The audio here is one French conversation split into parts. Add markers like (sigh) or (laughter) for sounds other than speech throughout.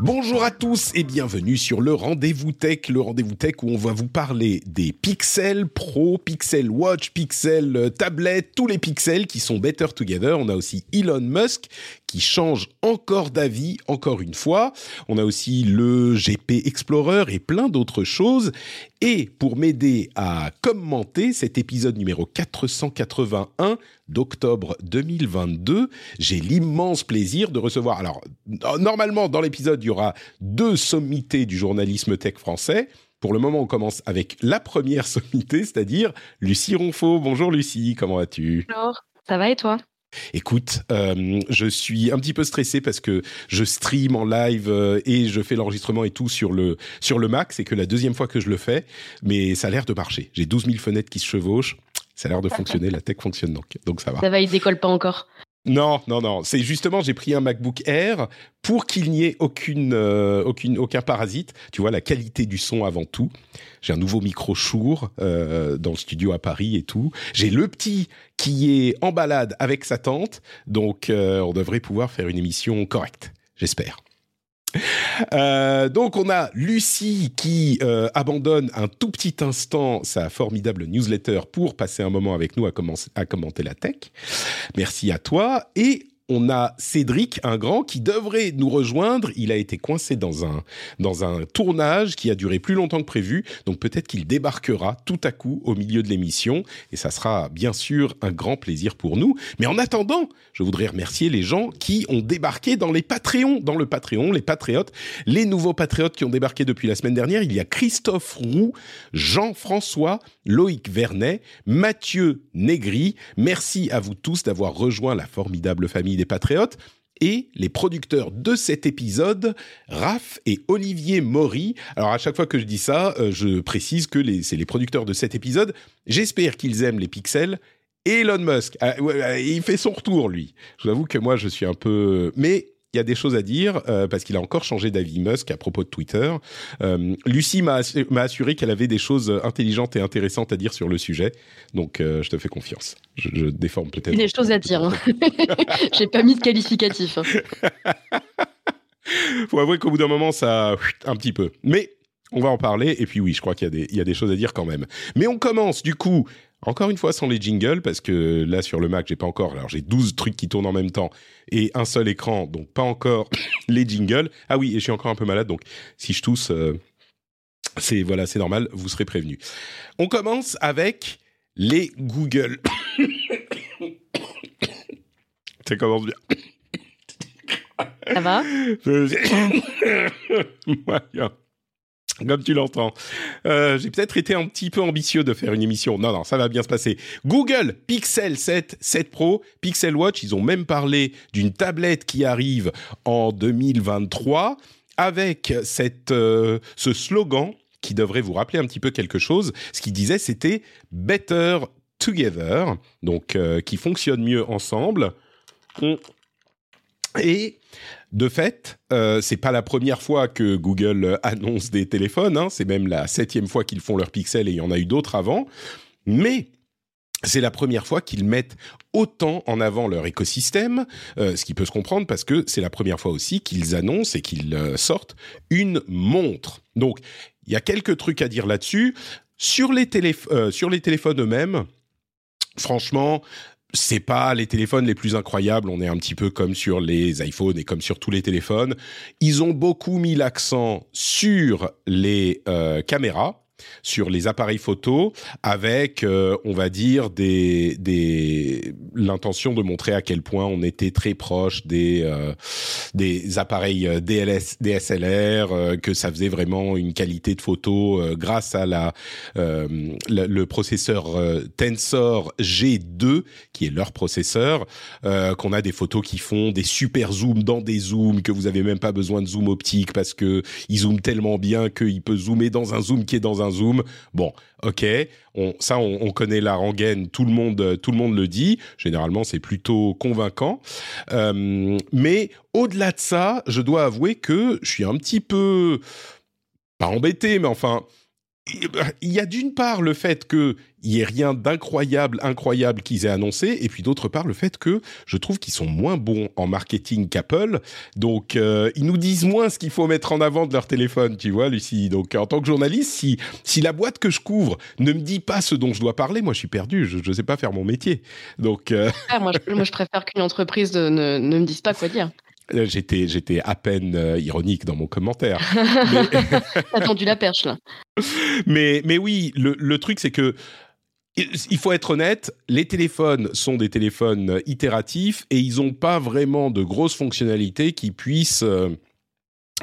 Bonjour à tous et bienvenue sur le Rendez-vous Tech, le Rendez-vous Tech où on va vous parler des Pixel Pro, Pixel Watch, Pixel euh, Tablet, tous les pixels qui sont better together. On a aussi Elon Musk qui change encore d'avis encore une fois. On a aussi le GP Explorer et plein d'autres choses. Et pour m'aider à commenter cet épisode numéro 481 d'octobre 2022, j'ai l'immense plaisir de recevoir. Alors, normalement, dans l'épisode, il y aura deux sommités du journalisme tech français. Pour le moment, on commence avec la première sommité, c'est-à-dire Lucie Ronfaux. Bonjour Lucie, comment vas-tu? Bonjour, ça va et toi? Écoute, euh, je suis un petit peu stressé parce que je stream en live euh, et je fais l'enregistrement et tout sur le, sur le Mac. C'est que la deuxième fois que je le fais, mais ça a l'air de marcher. J'ai 12 000 fenêtres qui se chevauchent. Ça a l'air de (laughs) fonctionner. La tech fonctionne donc, donc ça va. Ça va, il décolle pas encore. Non, non, non. C'est justement, j'ai pris un MacBook Air pour qu'il n'y ait aucune, euh, aucune, aucun parasite. Tu vois, la qualité du son avant tout. J'ai un nouveau micro Shure euh, dans le studio à Paris et tout. J'ai le petit qui est en balade avec sa tante, donc euh, on devrait pouvoir faire une émission correcte, j'espère. Euh, donc on a Lucie qui euh, abandonne un tout petit instant sa formidable newsletter pour passer un moment avec nous à, à commenter la tech. Merci à toi et on a Cédric, un grand, qui devrait nous rejoindre. Il a été coincé dans un, dans un tournage qui a duré plus longtemps que prévu. Donc peut-être qu'il débarquera tout à coup au milieu de l'émission. Et ça sera bien sûr un grand plaisir pour nous. Mais en attendant, je voudrais remercier les gens qui ont débarqué dans les Patreons, dans le Patreon, les Patriotes, les nouveaux Patriotes qui ont débarqué depuis la semaine dernière. Il y a Christophe Roux, Jean-François, Loïc Vernet, Mathieu Négri. Merci à vous tous d'avoir rejoint la formidable famille des Patriotes. Et les producteurs de cet épisode, Raph et Olivier Maury. Alors à chaque fois que je dis ça, euh, je précise que c'est les producteurs de cet épisode. J'espère qu'ils aiment les pixels. Elon Musk, ah, il fait son retour lui. Je vous avoue que moi je suis un peu, mais il y a des choses à dire euh, parce qu'il a encore changé d'avis Musk à propos de Twitter. Euh, Lucie m'a assu- m'a assuré qu'elle avait des choses intelligentes et intéressantes à dire sur le sujet, donc euh, je te fais confiance. Je, je déforme peut-être. Il y a des choses à dire. hein. (laughs) J'ai pas mis de qualificatif. hein. (laughs) faut avouer qu'au bout d'un moment, ça un petit peu. Mais on va en parler. Et puis oui, je crois qu'il y a des choses à dire quand même. Mais on commence du coup. Encore une fois sans les jingles parce que là sur le Mac j'ai pas encore alors j'ai 12 trucs qui tournent en même temps et un seul écran donc pas encore (coughs) les jingles. Ah oui et je suis encore un peu malade donc si je tousse euh, c'est voilà c'est normal vous serez prévenus. On commence avec les Google. (coughs) Ça commence bien. Ça va? (coughs) Moyen. (laughs) Comme tu l'entends. Euh, J'ai peut-être été un petit peu ambitieux de faire une émission. Non, non, ça va bien se passer. Google Pixel 7, 7 Pro, Pixel Watch, ils ont même parlé d'une tablette qui arrive en 2023 avec cette, euh, ce slogan qui devrait vous rappeler un petit peu quelque chose. Ce qu'il disait, c'était Better Together, donc euh, qui fonctionne mieux ensemble. Et de fait, euh, c'est pas la première fois que Google euh, annonce des téléphones. hein, c'est même la septième fois qu'ils font leurs pixels et il y en a eu d'autres avant. Mais c'est la première fois qu'ils mettent autant en avant leur écosystème, euh, ce qui peut se comprendre parce que c'est la première fois aussi qu'ils annoncent et qu'ils euh, sortent une montre. Donc, il y a quelques trucs à dire là-dessus. Sur les téléphones eux-mêmes, franchement, c'est pas les téléphones les plus incroyables. On est un petit peu comme sur les iPhones et comme sur tous les téléphones. Ils ont beaucoup mis l'accent sur les euh, caméras. Sur les appareils photo avec, euh, on va dire, des, des l'intention de montrer à quel point on était très proche des euh, des appareils euh, DLS, DSLR, que ça faisait vraiment une qualité de photo grâce à la le, processeur Tensor G2 qui est leur processeur, qu'on a des photos qui font des super zooms dans des zooms que vous avez même pas besoin de zoom optique parce que ils zooment tellement bien qu'il peut zoomer dans un zoom qui est dans un zoom. Bon, ok, on, ça on, connaît la rengaine, tout le monde, tout le monde le dit. Généralement, c'est plutôt convaincant. Euh, mais au-delà de ça, je dois avouer que je suis un petit peu pas embêté, mais enfin il y a d'une part le fait qu'il y ait rien d'incroyable, incroyable qu'ils aient annoncé, et puis d'autre part le fait que je trouve qu'ils sont moins bons en marketing qu'Apple. Donc euh, ils nous disent moins ce qu'il faut mettre en avant de leur téléphone, tu vois, Lucie. Donc en tant que journaliste, si si la boîte que je couvre ne me dit pas ce dont je dois parler, moi je suis perdu. Je ne sais pas faire mon métier. Donc euh, ah, moi, je, préfère qu'une entreprise ne me dise pas quoi dire. Euh, j'étais, j'étais à peine euh, ironique dans mon commentaire. (laughs) T'as tendu la perche là. (laughs) Mais, mais oui, le, le truc c'est que il faut être honnête, les téléphones sont des téléphones itératifs et ils n'ont pas vraiment de grosses fonctionnalités qui puissent euh,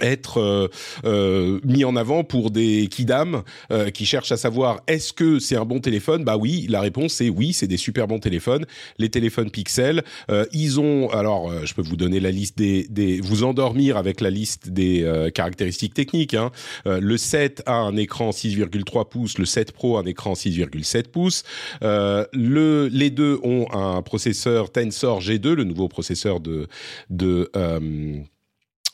être euh, euh, mis en avant pour des kidam euh, qui cherchent à savoir est-ce que c'est un bon téléphone Bah oui, la réponse c'est oui, c'est des super bons téléphones. Les téléphones Pixel, ils ont alors je peux vous donner la liste des, des vous endormir avec la liste des caractéristiques techniques. Hein. le 7 a un écran 6,3 pouces, le 7 Pro un écran 6,7 pouces. le les deux ont un processeur Tensor G2, le nouveau processeur de de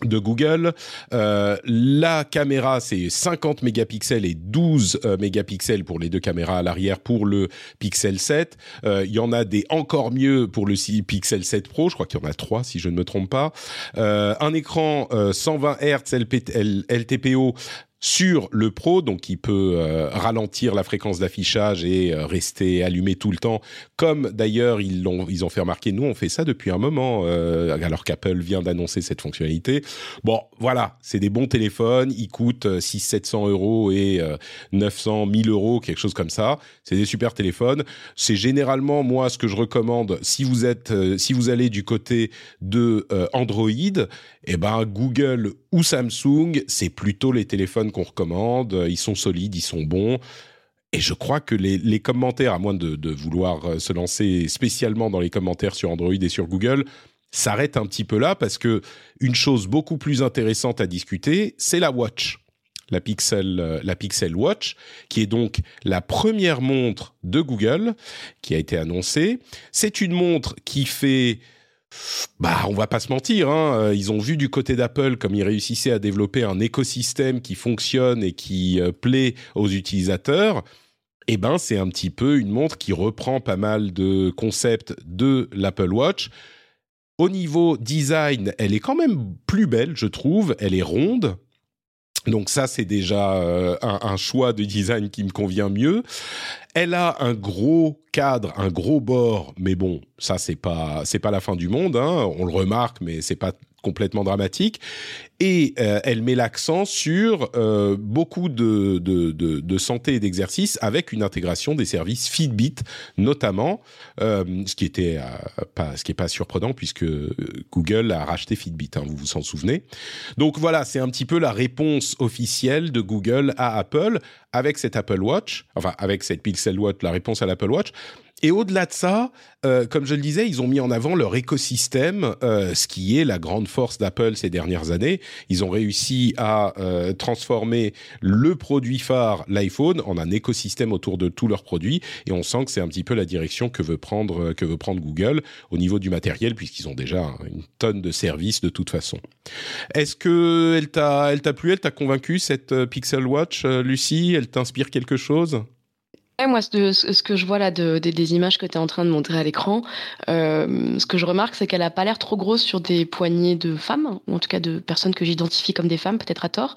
de Google. Euh, la caméra, c'est 50 mégapixels et 12 euh, mégapixels pour les deux caméras à l'arrière pour le Pixel 7. Euh, il y en a des encore mieux pour le Pixel 7 Pro. Je crois qu'il y en a trois, si je ne me trompe pas. un écran 120 Hz LTPO sur le Pro, donc il peut euh, ralentir la fréquence d'affichage et euh, rester allumé tout le temps, comme d'ailleurs ils l'ont ils ont fait remarquer. Nous, on fait ça depuis un moment, euh, alors qu'Apple vient d'annoncer cette fonctionnalité. Bon, voilà, c'est des bons téléphones, ils coûtent 6 700 euros et 900 1000 euros, quelque chose comme ça. C'est des super téléphones. C'est généralement moi ce que je recommande si vous êtes si vous allez du côté de Android, eh ben Google ou Samsung, c'est plutôt les téléphones qu'on recommande. Ils sont solides, ils sont bons. Et je crois que les, commentaires, à moins de, vouloir euh, se lancer spécialement dans les commentaires sur Android et sur Google, s'arrêtent un petit peu là parce que une chose beaucoup plus intéressante à discuter, c'est la Watch. La Pixel, euh, la Pixel Watch, qui est donc la première montre de Google qui a été annoncée. C'est une montre qui fait bah, on va pas se mentir, hein, euh, ils ont vu du côté d'Apple comme ils réussissaient à développer un écosystème qui fonctionne et qui euh, plaît aux utilisateurs. Eh ben, c'est un petit peu une montre qui reprend pas mal de concepts de l'Apple Watch. Au niveau design, elle est quand même plus belle, je trouve. Elle est ronde, donc ça, c'est déjà euh, un, choix de design qui me convient mieux. Elle a un gros cadre, un gros bord, mais bon, ça c'est pas c'est pas la fin du monde. Hein. On le remarque, mais c'est pas complètement dramatique. Et euh, elle met l'accent sur euh, beaucoup de, de, de, de, santé et d'exercice avec une intégration des services Fitbit notamment, euh, ce qui était pas ce qui est pas surprenant puisque Google a racheté Fitbit, hein, vous vous en souvenez. Donc voilà, c'est un petit peu la réponse officielle de Google à Apple avec cette Apple Watch, enfin avec cette Pixel Watch, la réponse à l'Apple Watch. Et au-delà de ça, euh, comme je le disais, ils ont mis en avant leur écosystème, euh, ce qui est la grande force d'Apple ces dernières années. Ils ont réussi à euh, transformer le produit phare, l'iPhone, en un écosystème autour de tous leurs produits. Et on sent que c'est un petit peu la direction que veut prendre que veut prendre Google au niveau du matériel, puisqu'ils ont déjà une tonne de services de toute façon. Est-ce que elle t'a elle t'a plu, elle t'a convaincu cette Pixel Watch, Lucie? Elle t'inspire quelque chose? Moi, ce, que je vois là de, des images que tu es en train de montrer à l'écran, euh, ce que je remarque, c'est qu'elle a pas l'air trop grosse sur des poignées de femmes, ou en tout cas de personnes que j'identifie comme des femmes, peut-être à tort.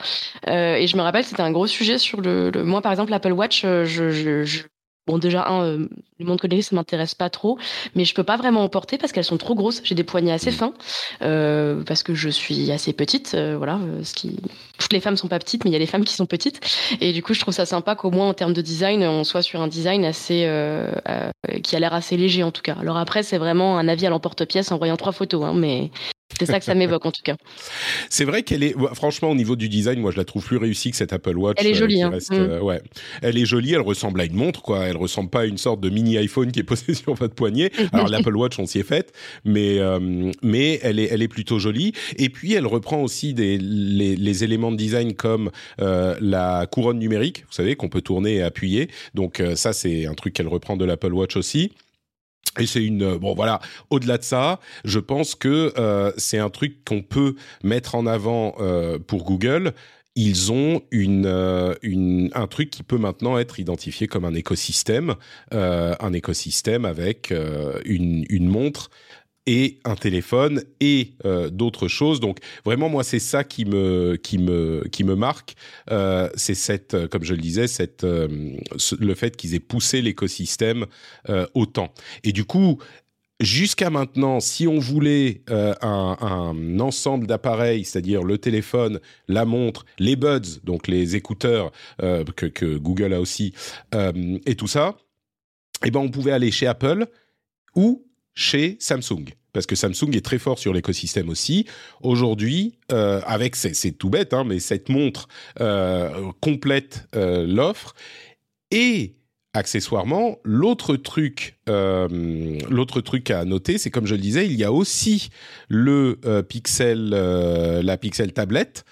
Euh, et je me rappelle, c'était un gros sujet sur le, Moi, par exemple, l'Apple Watch, euh, je, je, Bon, déjà, un, euh, les montres connectées, ça m'intéresse pas trop, mais je peux pas vraiment en porter parce qu'elles sont trop grosses. J'ai des poignets assez mmh. fins, euh, parce que je suis assez petite. Euh, voilà, ce qui... Toutes les femmes sont pas petites, mais il y a des femmes qui sont petites. Et du coup, je trouve ça sympa qu'au moins en termes de design, on soit sur un design assez qui a l'air assez léger en tout cas. Alors après, c'est vraiment un avis à l'emporte-pièce en voyant trois photos, hein, mais c'est ça que ça m'évoque en tout cas. (laughs) C'est vrai qu'elle est, franchement, au niveau du design, moi je la trouve plus réussie que cette Apple Watch. Elle est jolie. Euh, hein. mm. euh, ouais, elle est jolie. Elle ressemble à une montre, quoi. Elle ressemble pas à une sorte de mini iPhone qui est (laughs) posé sur votre poignet. Alors l'Apple Watch, on s'y est faite, mais euh, mais elle est elle est plutôt jolie. Et puis elle reprend aussi des les, les éléments de design comme la couronne numérique, vous savez, qu'on peut tourner et appuyer. Donc ça, c'est un truc qu'elle reprend de l'Apple Watch aussi. Et c'est une euh, bon voilà. Au-delà de ça, je pense que euh, c'est un truc qu'on peut mettre en avant euh, pour Google. Ils ont une, une, un truc qui peut maintenant être identifié comme un écosystème, un écosystème avec une, une montre et un téléphone et euh, d'autres choses. Donc vraiment moi c'est ça qui me qui me qui me marque. Euh, c'est cette euh, comme je le disais cette euh, le fait qu'ils aient poussé l'écosystème euh, autant. Et du coup Jusqu'à maintenant, si on voulait un, un, ensemble d'appareils, c'est-à-dire le téléphone, la montre, les buds, donc les écouteurs que, que, Google a aussi, et tout ça, eh ben on pouvait aller chez Apple ou chez Samsung parce que Samsung est très fort sur l'écosystème aussi. Aujourd'hui, euh, avec c'est tout bête, hein, mais cette montre euh, complète euh, l'offre et accessoirement, l'autre truc, truc à noter, c'est comme je le disais, il y a aussi le Pixel, la Pixel tablette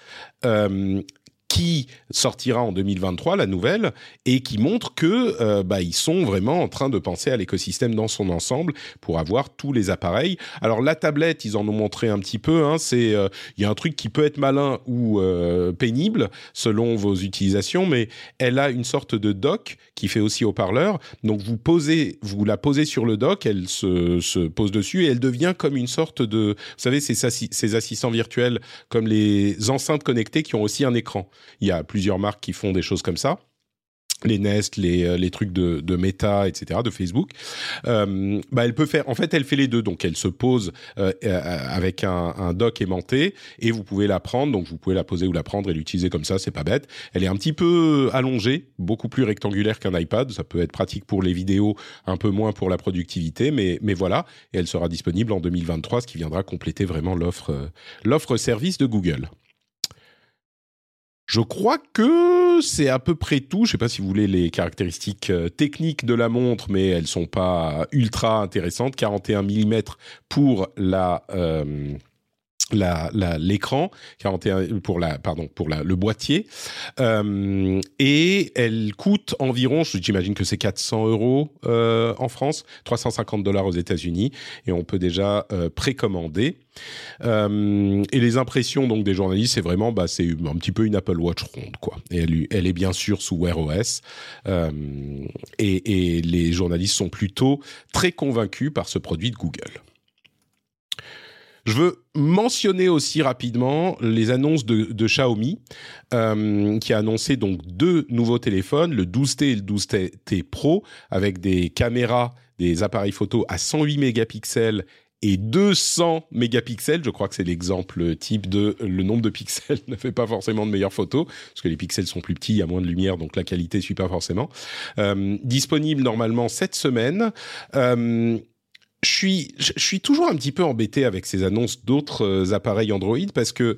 qui sortira en 2023, la nouvelle, et qui montre que euh, bah, ils sont vraiment en train de penser à l'écosystème dans son ensemble pour avoir tous les appareils. Alors la tablette, ils en ont montré un petit peu. Hein, c'est euh, il y a un truc qui peut être malin ou euh, pénible selon vos utilisations, mais elle a une sorte de dock qui fait aussi haut-parleur. Donc vous posez, vous la posez sur le dock, elle se, se pose dessus et elle devient comme une sorte de, vous savez, ces assistants virtuels comme les enceintes connectées qui ont aussi un écran. Il y a plusieurs marques qui font des choses comme ça les Nest, les, euh, les trucs de, Meta, etc., de Facebook, euh, bah elle peut faire. En fait, elle fait les deux. Donc, elle se pose euh, avec un, un, dock aimanté et vous pouvez la prendre. Donc, vous pouvez la poser ou la prendre et l'utiliser comme ça. C'est pas bête. Elle est un petit peu allongée, beaucoup plus rectangulaire qu'un iPad. Ça peut être pratique pour les vidéos, un peu moins pour la productivité, mais mais voilà. Et elle sera disponible en 2023, ce qui viendra compléter vraiment l'offre l'offre service de Google. Je crois que c'est à peu près tout. Je ne sais pas si vous voulez les caractéristiques euh, techniques de la montre, mais elles sont pas ultra intéressantes. 41 mm pour la euh, l'écran 41 pour la pardon pour la, le boîtier. Euh, et elle coûte environ j'imagine que c'est 400 euros euh, en France 350 dollars aux États-Unis et on peut déjà euh, précommander. Euh, et les impressions donc des journalistes c'est vraiment bah c'est un petit peu une Apple Watch ronde quoi. Et elle, elle est bien sûr sous Wear OS euh, et, et les journalistes sont plutôt très convaincus par ce produit de Google je veux mentionner aussi rapidement les annonces de, de Xiaomi, euh, qui a annoncé donc deux nouveaux téléphones, le 12T et le 12T Pro, avec des caméras, des appareils photo à 108 mégapixels et 200 mégapixels. Je crois que c'est l'exemple type de le nombre de pixels (laughs) ne fait pas forcément de meilleures photos parce que les pixels sont plus petits, il y a moins de lumière, donc la qualité suit pas forcément. Euh, disponible normalement cette semaine. Euh, je suis, je suis toujours un petit peu embêté avec ces annonces d'autres euh, appareils Android parce que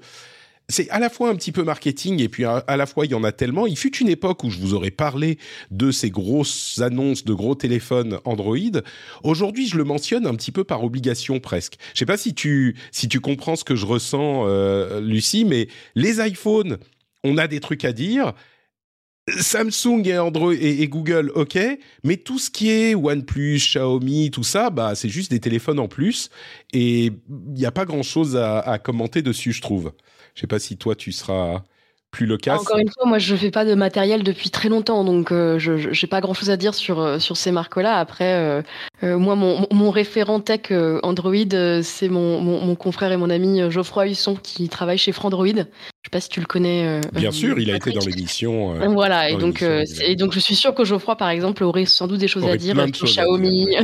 c'est à la fois un petit peu marketing et puis à, la fois il y en a tellement. Il fut une époque où je vous aurais parlé de ces grosses annonces de gros téléphones Android. Aujourd'hui, je le mentionne un petit peu par obligation presque. Je sais pas si tu si tu comprends ce que je ressens, euh, Lucie, mais les iPhones, on a des trucs à dire. Samsung et Android et, Google, ok, mais tout ce qui est OnePlus, Xiaomi, tout ça, bah c'est juste des téléphones en plus et il n'y a pas grand chose à, commenter dessus, je trouve. Je sais pas si toi tu seras plus loquace. Encore une fois, moi je fais pas de matériel depuis très longtemps, donc euh, je n'ai pas grand chose à dire sur euh, sur ces marques-là. Après, euh, moi mon, mon, référent tech Android, c'est mon, mon, mon, confrère et mon ami Geoffroy Husson qui travaille chez Frandroid. Je sais pas si tu le connais. Bien sûr, il a été dans l'émission. voilà, et donc, et donc je suis sûr que Geoffroy, par exemple, aurait sans doute des choses à dire sur Xiaomi.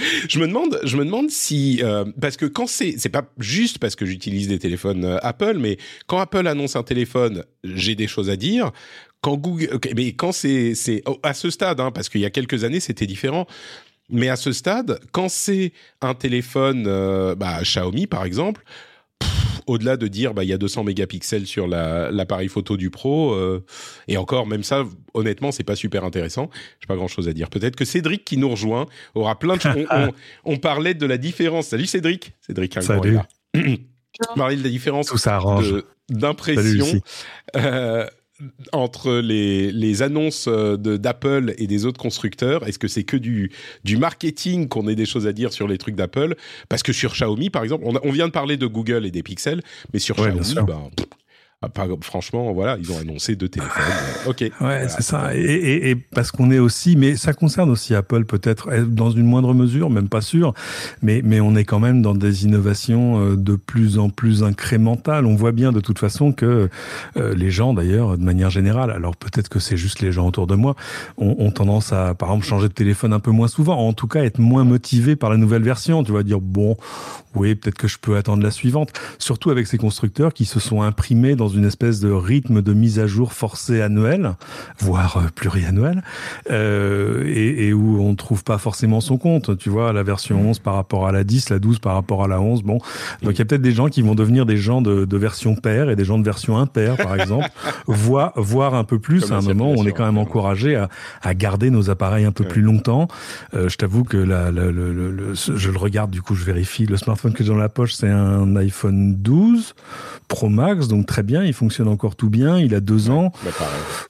(laughs) je me demande, je me demande si euh, parce que quand c'est c'est pas juste parce que j'utilise des téléphones euh, Apple, mais quand Apple annonce un téléphone, j'ai des choses à dire. Quand Google, mais quand c'est c'est oh, à ce stade, hein, parce qu'il y a quelques années c'était différent. Mais à ce stade, quand c'est un téléphone euh, bah, Xiaomi par exemple, au-delà de dire bah il y a 200 mégapixels sur l'appareil photo du Pro euh, et encore même ça honnêtement c'est pas super intéressant. J'ai pas grand chose à dire. Peut-être que Cédric qui nous rejoint aura plein de on, on, parlait de la différence. Salut Cédric. Cédric un salut. (clears throat) on parlait de la différence d'impression. Euh, entre les, les annonces euh, d'Apple et des autres constructeurs Est-ce que c'est que du, du marketing qu'on ait des choses à dire sur les trucs d'Apple? Parce que sur Xiaomi, par exemple, on, on, vient de parler de Google et des pixels, mais sur Xiaomi, bah, ah, franchement, voilà, ils ont annoncé deux téléphones. (laughs) ok. Ouais, c'est ça. Et, parce qu'on est aussi, mais ça concerne aussi Apple peut-être dans une moindre mesure, même pas sûr, mais mais on est quand même dans des innovations euh, de plus en plus incrémentales. On voit bien de toute façon que euh, les gens, d'ailleurs, de manière générale, alors peut-être que c'est juste les gens autour de moi, ont, tendance à, par exemple, changer de téléphone un peu moins souvent, en tout cas être moins motivés par la nouvelle version. Tu vas dire bon, oui, peut-être que je peux attendre la suivante. Surtout avec ces constructeurs qui se sont imprimés dans une espèce de rythme de mise à jour forcé annuel, voire euh, pluriannuel, euh, et, et, où on ne trouve pas forcément son compte. Tu vois, la version 11 par rapport à la 10, la 12 par rapport à la 11. Bon, donc il y a peut-être des gens qui vont devenir des gens de, de version paire et des gens de version impaire, par exemple, (laughs) voire, voire un peu plus à un moment où on est quand même encouragé à, à garder nos appareils un peu plus longtemps. Euh, je t'avoue que la, le, le, je le regarde, du coup, je vérifie. Le smartphone que j'ai dans la poche, c'est un iPhone 12 Pro Max, donc très bien, il fonctionne encore tout bien, il a deux ans. Bah,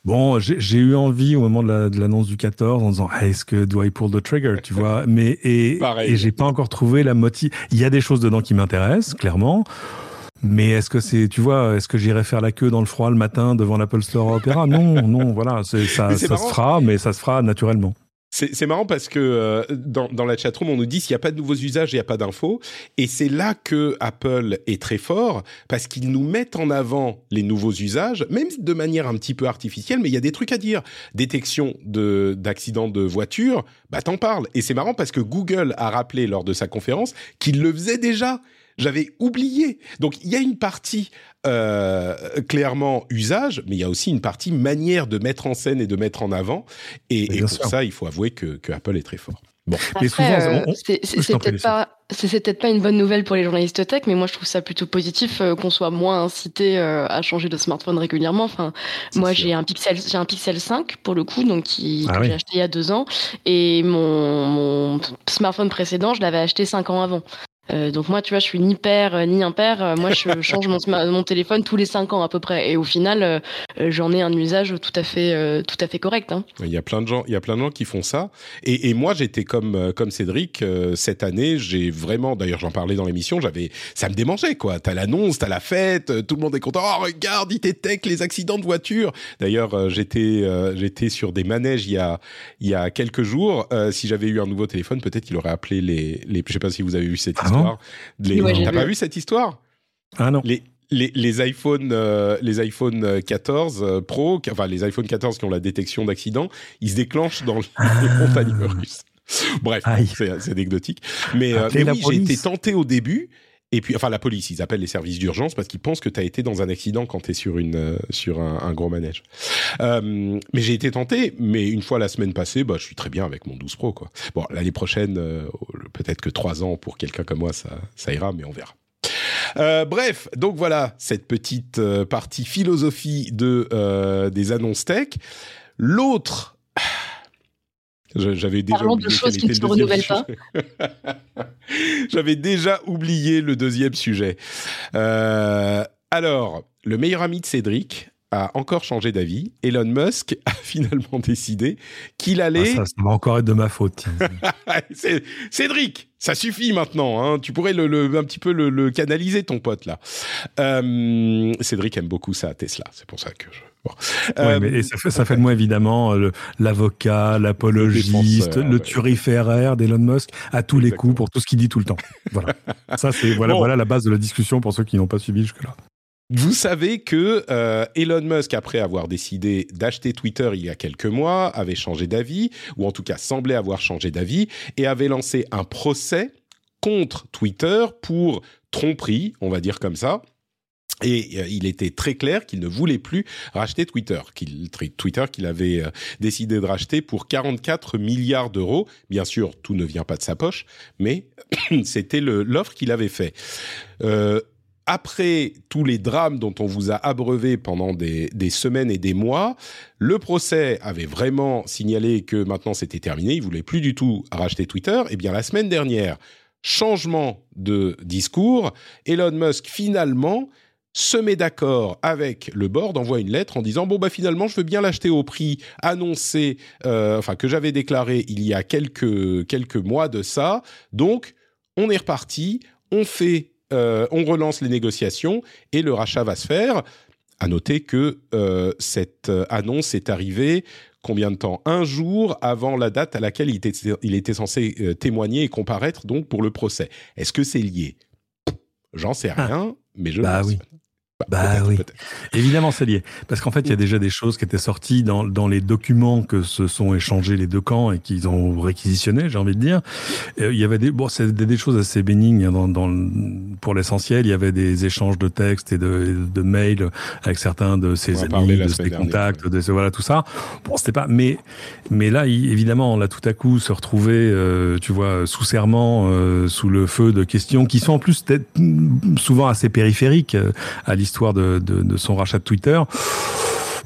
bon, j'ai eu envie au moment de l'annonce du 14 en disant est-ce que do I pull the trigger, tu vois? (laughs) Mais et, et j'ai pas encore trouvé la motive. Il y a des choses dedans qui m'intéressent, clairement. Mais est-ce que c'est, tu vois, est-ce que j'irai faire la queue dans le froid le matin devant l'Apple Store Opera Non, non, voilà, ça, ça se fera, mais ça se fera naturellement. C'est marrant parce que euh, dans, dans la chatroom, on nous dit s'il n'y a pas de nouveaux usages, il n'y a pas d'infos. Et c'est là que Apple est très fort parce qu'ils nous mettent en avant les nouveaux usages, même de manière un petit peu artificielle, mais il y a des trucs à dire. Détection d'accidents de, de voiture, bah t'en parles. Et c'est marrant parce que Google a rappelé lors de sa conférence qu'il le faisait déjà. J'avais oublié. Donc il y a une partie euh, clairement usage, mais il y a aussi une partie manière de mettre en scène et de mettre en avant. Et, pour ça, il faut avouer que, que, Apple est très fort. Bon. Après, euh, c'est peut-être pas, une bonne nouvelle pour les journalistes tech, mais moi je trouve ça plutôt positif euh, qu'on soit moins incité à changer de smartphone régulièrement. Enfin, moi j'ai un Pixel, j'ai un Pixel 5 pour le coup, donc qui ah que j'ai acheté il y a deux ans, et mon, mon smartphone précédent, je l'avais acheté cinq ans avant. Euh, donc moi, tu vois, je suis ni père euh, ni impair. Euh, moi, je (laughs) change mon, mon, téléphone tous les 5 ans à peu près. Et au final, j'en ai un usage tout à fait, tout à fait correct. Hein. Il y a plein de gens, il y a plein de gens qui font ça. Et, et moi, j'étais comme comme Cédric cette année. J'ai vraiment, d'ailleurs, j'en parlais dans l'émission. J'avais, ça me démangeait quoi. T'as l'annonce, t'as la fête, tout le monde est content. Oh regarde, il tech les accidents de voiture. D'ailleurs, j'étais j'étais sur des manèges il y a il y a quelques jours. si j'avais eu un nouveau téléphone, peut-être qu'il aurait appelé les les. Je sais pas si vous avez vu cette histoire. T'as pas vu cette histoire? Ah non. Les, les, les iPhone, euh, les iPhone 14 euh, Pro, enfin les iPhone 14 qui ont la détection d'accident, ils se déclenchent dans les (laughs) montagnes russes. Bref, c'est anecdotique. Mais, euh, mais oui, j'ai été tenté au début et puis, enfin, la police, ils appellent les services d'urgence parce qu'ils pensent que tu as été dans un accident quand tu es sur, une, euh, sur un, gros manège. Euh, mais j'ai été tenté, mais une fois la semaine passée, bah, je suis très bien avec mon 12 Pro. Quoi. Bon, l'année prochaine, euh, peut-être que trois ans pour quelqu'un comme moi, ça, ça ira, mais on verra. Euh, bref, donc voilà cette petite euh, partie philosophie de des annonces tech. L'autre j'avais déjà oublié de choses qui ne se renouvellent pas. (laughs) J'avais déjà oublié le deuxième sujet. Euh, alors, le meilleur ami de Cédric a encore changé d'avis. Elon Musk (laughs) a finalement décidé qu'il allait. Ah, ça, va encore être de ma faute. (laughs) Cédric, ça suffit maintenant. Hein. Tu pourrais le, un petit peu le, canaliser, ton pote là. Euh, Cédric aime beaucoup ça Tesla. C'est pour ça que je. Euh, et ça fait, ça fait de moi évidemment l'avocat, l'apologiste, le, le turiféraire d'Elon Musk à tous les coups pour tout ce qu'il dit tout le temps. Voilà. (laughs) ça c'est voilà, voilà la base de la discussion pour ceux qui n'ont pas suivi jusque là. Vous savez que euh, Elon Musk, après avoir décidé d'acheter Twitter il y a quelques mois, avait changé d'avis, ou en tout cas semblait avoir changé d'avis, et avait lancé un procès contre Twitter pour tromperie, on va dire comme ça. Et euh, il était très clair qu'il ne voulait plus racheter Twitter, Twitter qu'il avait euh, décidé de racheter pour 44 milliards d'euros. Bien sûr, tout ne vient pas de sa poche, mais (coughs) c'était l'offre qu'il avait fait. Euh, après tous les drames dont on vous a abreuvé pendant des, semaines et des mois, le procès avait vraiment signalé que maintenant c'était terminé, il voulait plus du tout racheter Twitter. Eh bien la semaine dernière, changement de discours, Elon Musk finalement se met d'accord avec le board, envoie une lettre en disant bon bah finalement je veux bien l'acheter au prix annoncé, euh, enfin que j'avais déclaré il y a quelques quelques mois de ça. Donc on est reparti, on fait euh, on relance les négociations et le rachat va se faire. À noter que euh, cette euh, annonce est arrivée combien de temps? Un jour avant la date à laquelle il était, il était censé témoigner et comparaître donc pour le procès. Est-ce que c'est lié? J'en sais ah. rien, mais je bah, oui. Bah, bah oui, évidemment c'est lié. Parce qu'en fait, il y a déjà des choses qui étaient sorties dans, dans les documents que se sont échangés les deux camps et qu'ils ont réquisitionnés, j'ai envie de dire. il y avait des, bon, c'est des, choses assez bénignes hein, dans, dans pour l'essentiel. Il y avait des échanges de textes et de, de mails avec certains de ses amis, de ses contacts, de voilà tout ça. Bon, c'était pas, mais mais là, évidemment, là tout à coup se retrouver, euh, tu vois, sous serment, euh, sous le feu de questions qui sont en plus souvent assez périphériques euh, à l'histoire de, de, son rachat de Twitter.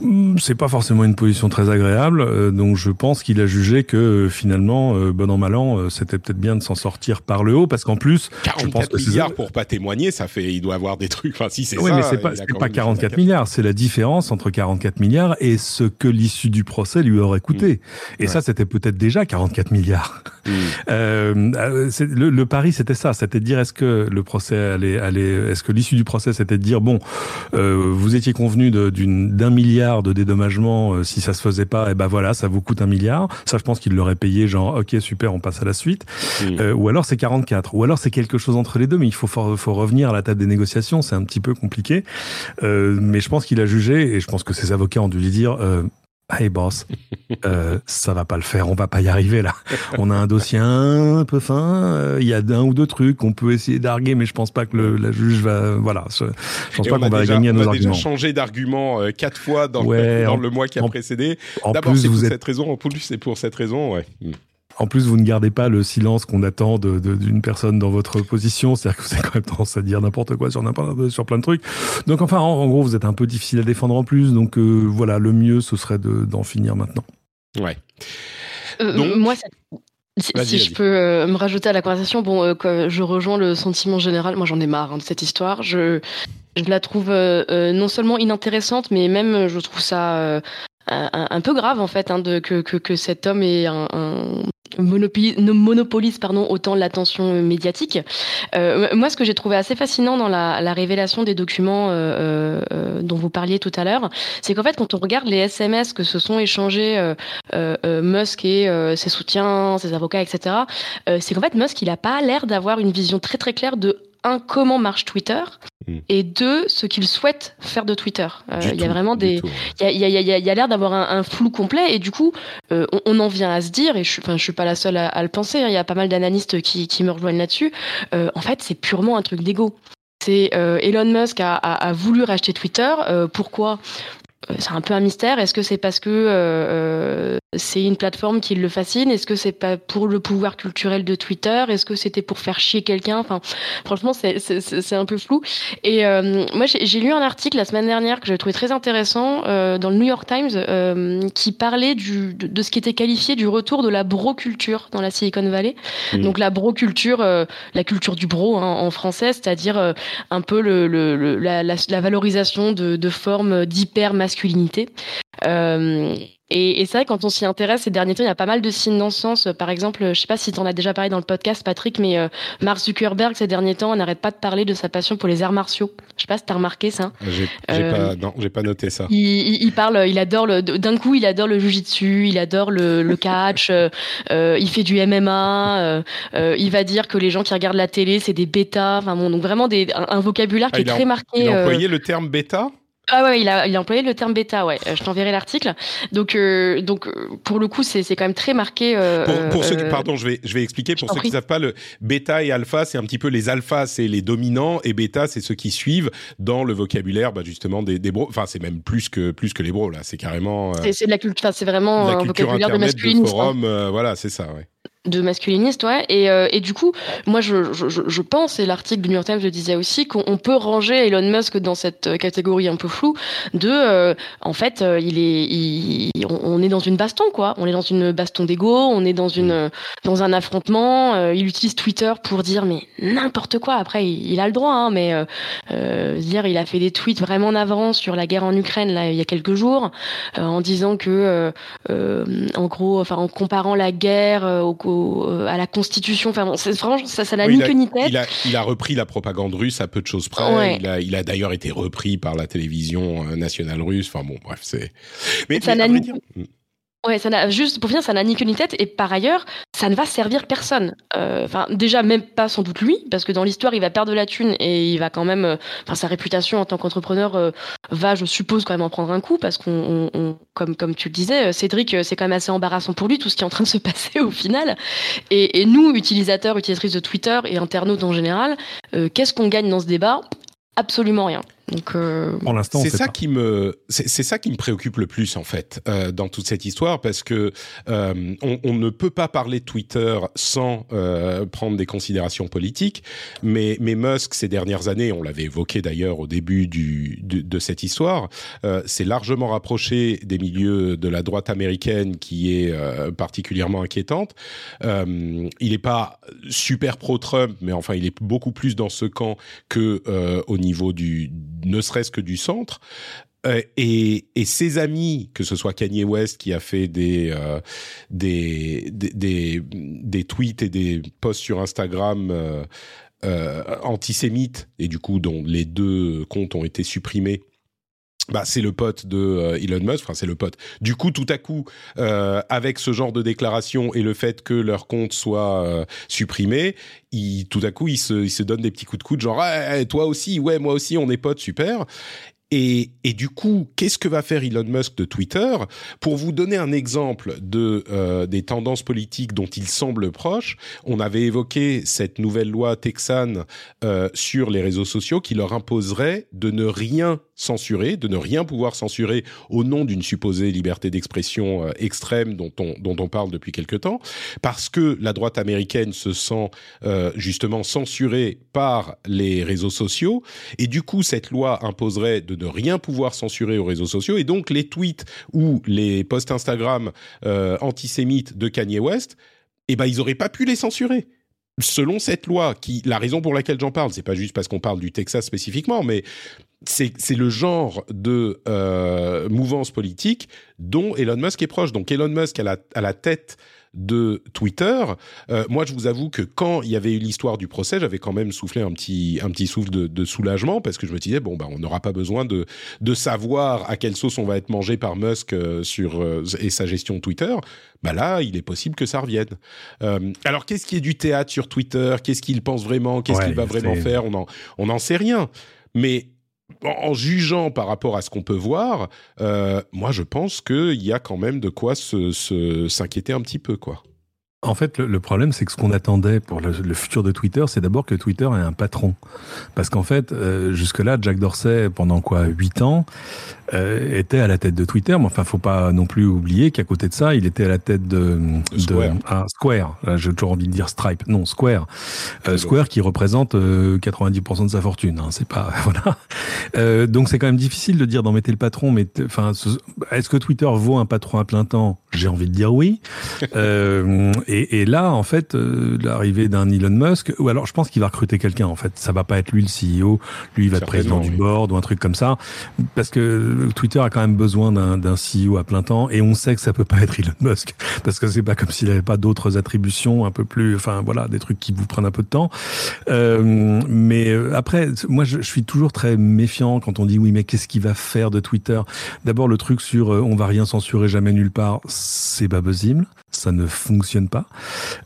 Hmm, c'est pas forcément une position très agréable, euh, donc je pense qu'il a jugé que euh, finalement, euh, bon an mal an, c'était peut-être bien de s'en sortir par le haut, parce qu'en plus, 44 je pense que milliards pour pas témoigner, ça fait, il doit avoir des trucs. Enfin, si c'est oui, mais c'est pas, pas 44 milliards, c'est la différence entre 44 milliards et ce que l'issue du procès lui aurait coûté. Hmm. Et ça, c'était peut-être déjà 44 milliards. Hmm. (laughs) le, le, pari, c'était ça, c'était de dire est-ce que le procès allait, allait est-ce que l'issue du procès, c'était de dire bon, vous étiez convenu d'un milliard de dédommagement euh, si ça se faisait pas et eh ben voilà ça vous coûte un milliard. Ça je pense qu'il l'aurait payé genre ok super on passe à la suite. Euh, ou alors c'est 44 ou alors c'est quelque chose entre les deux mais il faut faut revenir à la table des négociations c'est un petit peu compliqué. Euh, mais je pense qu'il a jugé et je pense que ses avocats ont dû lui dire Hey boss, euh, ça va pas le faire, on va pas y arriver là. On a un dossier un peu fin, euh, il y a un ou deux trucs qu'on peut essayer d'arguer, mais je pense pas que le, la juge va. Voilà, je, pense pas qu'on va gagner à nos arguments. On a déjà changé d'argument euh, quatre fois dans, dans le mois qui a précédé. D'abord, c'est pour êtes... cette raison, en plus, c'est pour cette raison, ouais. En plus, vous ne gardez pas le silence qu'on attend d'une de, personne dans votre position. C'est-à-dire que vous avez quand même tendance à dire n'importe quoi sur, sur plein de trucs. Donc, enfin, en, gros, vous êtes un peu difficile à défendre en plus. Donc, euh, voilà, le mieux, ce serait d'en finir maintenant. Ouais. Euh, donc, moi, si, je peux euh, me rajouter à la conversation, bon, je rejoins le sentiment général. Moi, j'en ai marre hein, de cette histoire. Je, je la trouve non seulement inintéressante, mais même je trouve ça un, peu grave en fait hein, de, que, que, que, cet homme ait un, un monopolise, pardon, autant l'attention médiatique. Euh, moi, ce que j'ai trouvé assez fascinant dans la, la révélation des documents euh, euh, dont vous parliez tout à l'heure, c'est qu'en fait, quand on regarde les SMS que se sont échangés euh, euh, Musk et ses soutiens, ses avocats, etc., c'est qu'en fait, Musk, il n'a pas l'air d'avoir une vision très très claire de un, comment marche Twitter, hmm. et deux, ce qu'il souhaite faire de Twitter. Euh, il y a vraiment des, il y a, y a, y a l'air d'avoir un, flou complet, et du coup, euh, on, en vient à se dire, et je, je suis pas la seule à, le penser. Hein, il y a pas mal d'analystes qui, qui me rejoignent là-dessus. Euh, en fait, c'est purement un truc d'ego. C'est Elon Musk a, a, a, voulu racheter Twitter. pourquoi? C'est un peu un mystère. Est-ce que c'est parce que euh, c'est une plateforme qui le fascine Est-ce que c'est pas pour le pouvoir culturel de Twitter? Est-ce que c'était pour faire chier quelqu'un? Enfin, franchement, c'est un peu flou. Et euh, moi, j'ai lu un article la semaine dernière que j'ai trouvé très intéressant dans le New York Times qui parlait du, de, ce qui était qualifié du retour de la bro-culture dans la Silicon Valley. Mmh. Donc la bro-culture, la culture du bro hein, en français, c'est-à-dire un peu le, le, la, la, valorisation de, de formes d'hyper masculinité Et, et c'est vrai, quand on s'y intéresse ces derniers temps, il y a pas mal de signes dans ce sens. Par exemple, je sais pas si tu en as déjà parlé dans le podcast, Patrick, mais euh, Mark Zuckerberg, ces derniers temps, n'arrête pas de parler de sa passion pour les arts martiaux. Je sais pas si tu as remarqué ça. J'ai euh, pas, non, j'ai pas noté ça. Il, il, il, parle, il adore le, d'un coup, il adore le jujitsu, il adore le, le catch, euh, euh il fait du MMA, euh, euh, il va dire que les gens qui regardent la télé, c'est des bêtas. Enfin bon, donc vraiment des, un, un vocabulaire qui ah, est très marqué. Il a employé le terme bêta? Ah ouais, il a, il a employé le terme bêta, ouais. Je t'enverrai l'article. Donc, euh, donc pour le coup, c'est, c'est quand même très marqué. Euh, pour, pour ceux qui, pardon, je vais, je vais expliquer. Pour ceux qui ne savent pas, le bêta et alpha, c'est un petit peu les alphas, c'est les dominants, et bêta, c'est ceux qui suivent dans le vocabulaire, bah, justement des, des bros. Enfin, c'est même plus que plus que les bros là. C'est carrément. Euh, c'est, c'est de la culture. c'est vraiment un vocabulaire de masculinisme. De forum, hein. voilà, c'est ça, ouais de masculiniste, ouais. Et, euh, et du coup, moi, je, je, je pense, et l'article du New York Times le disait aussi, qu'on peut ranger Elon Musk dans cette catégorie un peu floue de, euh, en fait, euh, il est, il, on est dans une baston, quoi. On est dans une baston d'ego, on est dans une, dans un affrontement. Euh, il utilise Twitter pour dire mais n'importe quoi. Après, il, il, a le droit, hein, mais euh, dire, il a fait des tweets vraiment en avance sur la guerre en Ukraine là il y a quelques jours, en disant que, en gros, enfin, en comparant la guerre au euh, à la Constitution. Enfin, bon, franchement, ça, ça n'a oui, ni queue ni tête. Il a, il a, repris la propagande russe à peu de choses près. Ouais. Il a, il a d'ailleurs été repris par la télévision euh, nationale russe. Enfin bon, bref, c'est. Mais ça n'a ni... Ouais, ça n'a juste pour finir, ça n'a ni queue ni tête et par ailleurs, ça ne va servir personne. Euh, enfin, déjà même pas sans doute lui, parce que dans l'histoire, il va perdre de la thune et il va quand même, enfin, euh, sa réputation en tant qu'entrepreneur euh, va, je suppose, quand même en prendre un coup, parce qu'on, on, on, comme comme tu le disais, Cédric, c'est quand même assez embarrassant pour lui tout ce qui est en train de se (laughs) passer au final. Et, et nous, utilisateurs, utilisatrices de Twitter et internautes en général, qu'est-ce qu'on gagne dans ce débat? Absolument rien. Donc, euh... pour l'instant, c'est ça pas. qui me, c'est ça qui me préoccupe le plus en fait euh, dans toute cette histoire parce que euh, on, on, ne peut pas parler de Twitter sans euh, prendre des considérations politiques. Mais, mais Musk ces dernières années, on l'avait évoqué d'ailleurs au début du, de, de cette histoire, euh, c'est largement rapproché des milieux de la droite américaine qui est euh, particulièrement inquiétante. Euh, il n'est pas super pro-Trump, mais enfin il est beaucoup plus dans ce camp que au niveau du ne serait-ce que du centre. Euh, et, et, ses amis, que ce soit Kanye West qui a fait des, euh, des, des, des, tweets et des posts sur Instagram euh, euh, antisémites, et du coup dont les deux comptes ont été supprimés, bah, c'est le pote de euh, Elon Musk, enfin c'est le pote. Du coup, tout à coup, euh, avec ce genre de déclaration et le fait que leur compte soit euh, supprimé, il, tout à coup, il se, il se donne des petits coups de coude, genre hey, toi aussi, ouais, moi aussi, on est potes, super. Et, du coup, qu'est-ce que va faire Elon Musk de Twitter Pour vous donner un exemple de euh, des tendances politiques dont il semble proche, on avait évoqué cette nouvelle loi texane euh, sur les réseaux sociaux qui leur imposerait de ne rien censurer, de ne rien pouvoir censurer au nom d'une supposée liberté d'expression euh, extrême dont on, dont on parle depuis quelque temps, parce que la droite américaine se sent justement censurée par les réseaux sociaux, et du coup cette loi imposerait de ne rien pouvoir censurer aux réseaux sociaux, et donc les tweets ou les posts Instagram euh, antisémites de Kanye West, eh ben ils auraient pas pu les censurer selon cette loi, qui la raison pour laquelle j'en parle, c'est pas juste parce qu'on parle du Texas spécifiquement, mais c'est le genre de euh, mouvance politique dont Elon Musk est proche. Donc Elon Musk à la, à la tête de Twitter. Euh, moi, je vous avoue que quand il y avait eu l'histoire du procès, j'avais quand même soufflé un petit un petit souffle de, de soulagement parce que je me disais bon bah on n'aura pas besoin de de savoir à quelle sauce on va être mangé par Musk euh, sur euh, et sa gestion Twitter. Bah là, il est possible que ça revienne. Euh, alors qu'est-ce qui est du théâtre sur Twitter? Qu'est-ce qu'il pense vraiment? Qu'est-ce ouais, qu'il va vraiment faire? On en on n'en sait rien. Mais en jugeant par rapport à ce qu'on peut voir, euh, moi je pense qu'il y a quand même de quoi s'inquiéter se, un petit peu, quoi. En fait, le, problème, c'est que ce qu'on attendait pour le, le, futur de Twitter, c'est d'abord que Twitter ait un patron. Parce qu'en fait, euh, jusque-là, Jack Dorsey, pendant quoi, huit ans, euh, était à la tête de Twitter. Mais enfin, faut pas non plus oublier qu'à côté de ça, il était à la tête de, de Square. Ah, Square. J'ai toujours envie de dire Stripe. Non, Square. Euh, Square qui représente 90% euh, de sa fortune. Hein, c'est pas (laughs) voilà. Euh, donc c'est quand même difficile de dire d'en mettre le patron. Mais enfin, est-ce que Twitter vaut un patron à plein temps? J'ai envie de dire oui. (laughs) et, et, là, en fait, l'arrivée d'un Elon Musk, ou alors je pense qu'il va recruter quelqu'un. En fait, ça va pas être lui le CEO. Lui, il va être président du board ou un truc comme ça, parce que Twitter a quand même besoin d'un CEO à plein temps et on sait que ça peut pas être Elon Musk parce que c'est pas comme s'il avait pas d'autres attributions un peu plus, enfin voilà, des trucs qui vous prennent un peu de temps. Euh, mais euh, après, moi, je, je, suis toujours très méfiant quand on dit oui, mais qu'est-ce qu'il va faire de Twitter? D'abord, le truc sur euh, on va rien censurer jamais nulle part, c'est pas ça ne fonctionne pas.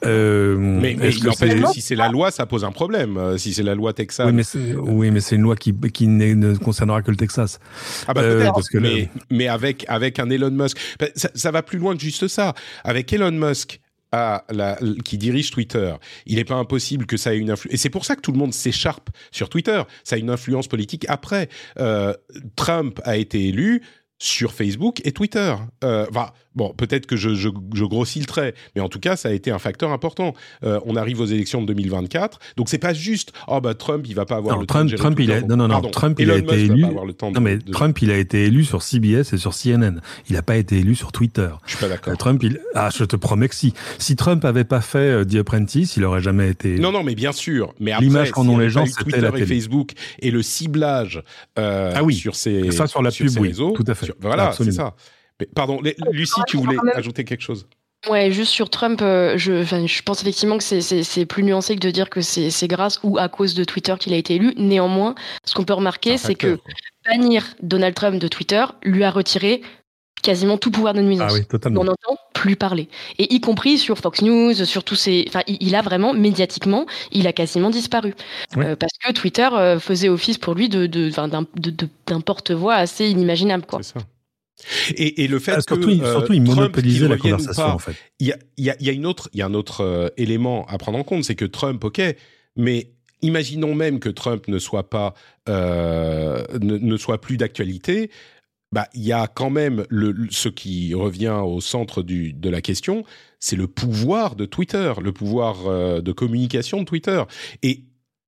Euh, mais, mais si c'est la loi, ça pose un problème. Euh, si c'est la loi Texas. Oui, mais c'est, oui, une loi qui, qui ne concernera que le Texas. Ah bah euh, parce que mais, mais avec, avec un Elon Musk. Bah, ça, ça, va plus loin que juste ça. Avec Elon Musk. À la, qui dirige Twitter, il n'est pas impossible que ça ait une influence. Et c'est pour ça que tout le monde s'écharpe sur Twitter. Ça a une influence politique après. Euh, Trump a été élu sur Facebook et Twitter. Euh, enfin, Bon, peut-être que je, je, je, grossis le trait, mais en tout cas, ça a été un facteur important. Euh, on arrive aux élections de 2024, donc c'est pas juste oh bah Trump il va pas avoir non, le Trump, temps de Trump il a, non non non Trump il a été élu. non mais de... Trump il a été élu sur CBS et sur CNN. Il n'a pas été élu sur Twitter. Je suis pas d'accord. Euh, Trump il ah je te promets que si si Trump avait pas fait euh, The Apprentice, il aurait jamais été. Non non mais bien sûr. Mais l'image qu'en ont les gens c'était la télé. et Facebook et le ciblage euh, ah oui. sur ces ça sur la sur pub oui, réseaux, tout à fait. Sur, voilà c'est ça. Mais, pardon, Lucie, tu voulais ajouter quelque chose Ouais, juste sur Trump, euh, je, je pense effectivement que c'est plus nuancé que de dire que c'est grâce ou à cause de Twitter qu'il a été élu. Néanmoins, ce qu'on peut remarquer, c'est que bannir Donald Trump de Twitter lui a retiré quasiment tout pouvoir de nuisance. Ah oui, totalement. On n'entend plus parler. Et y compris sur Fox News, sur tous ces... Enfin, il a vraiment, médiatiquement, il a quasiment disparu. Oui. Euh, parce que Twitter euh, faisait office pour lui d'un de, de, de, porte-voix assez inimaginable. C'est ça. Et, et, le fait ah, surtout, que surtout, il monopolisait la conversation pas, en fait. Il y a, y, a, y a, une autre, il y a un autre euh, élément à prendre en compte, c'est que Trump, ok, mais imaginons même que Trump ne soit pas, euh, ne, ne, soit plus d'actualité. Bah, il y a quand même le, ce qui revient au centre du, de la question, c'est le pouvoir de Twitter, le pouvoir euh, de communication de Twitter. Et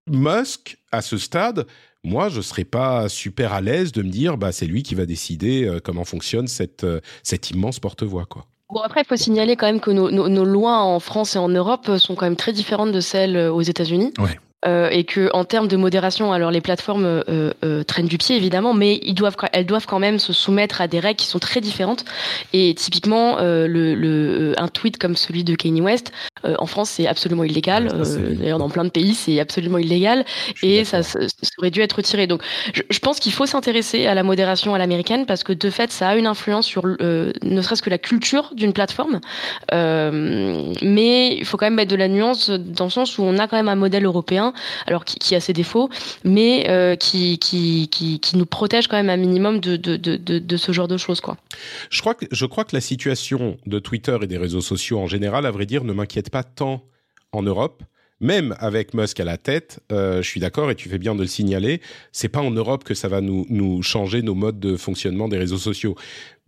Musk, à ce stade, moi, je serais pas super à l'aise de me dire, bah, c'est lui qui va décider euh, comment fonctionne cette, euh, cette immense porte-voix, quoi. Bon, après, il faut signaler quand même que nos, nos, nos, lois en France et en Europe sont quand même très différentes de celles aux États-Unis. Ouais. Euh, et que en termes de modération, alors les plateformes euh, euh, traînent du pied évidemment, mais ils doivent, elles doivent quand même se soumettre à des règles qui sont très différentes. Et typiquement, euh, le, le, un tweet comme celui de Kanye West, euh, en France, c'est absolument illégal. D'ailleurs, dans plein de pays, c'est absolument illégal, et ça, ça, aurait dû être retiré. Donc, je, je pense qu'il faut s'intéresser à la modération à l'américaine parce que de fait, ça a une influence sur ne serait-ce que la culture d'une plateforme. mais il faut quand même mettre de la nuance dans le sens où on a quand même un modèle européen alors qui, a ses défauts, mais euh, qui, qui, qui, qui, nous protège quand même un minimum de, de, de, de, ce genre de choses. Quoi. Je, crois que, je crois que la situation de Twitter et des réseaux sociaux en général, à vrai dire, ne m'inquiète pas tant en Europe. Même avec Musk à la tête, euh, je suis d'accord et tu fais bien de le signaler. C'est pas en Europe que ça va nous, nous changer nos modes de fonctionnement des réseaux sociaux.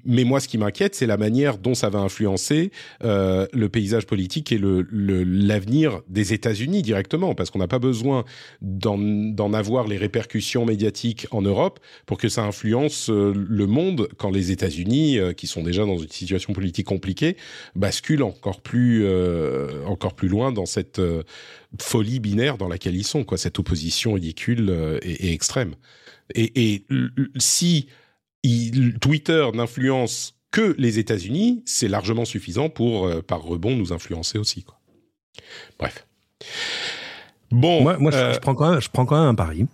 Mais moi, ce qui m'inquiète, c'est la manière dont ça va influencer euh, le paysage politique et l'avenir le, le, des États-Unis directement, parce qu'on n'a pas besoin d'en avoir les répercussions médiatiques en Europe pour que ça influence euh, le monde quand les États-Unis, euh, qui sont déjà dans une situation politique compliquée, basculent encore plus, euh, encore plus loin dans cette euh, folie binaire dans laquelle ils sont, quoi, cette opposition ridicule et, et, extrême. Et, et si il, Twitter n'influence que les États-Unis, c'est largement suffisant pour, euh, par rebond, nous influencer aussi. Quoi. Bref. Bon, moi, moi euh, je, prends quand même, je prends quand même un pari.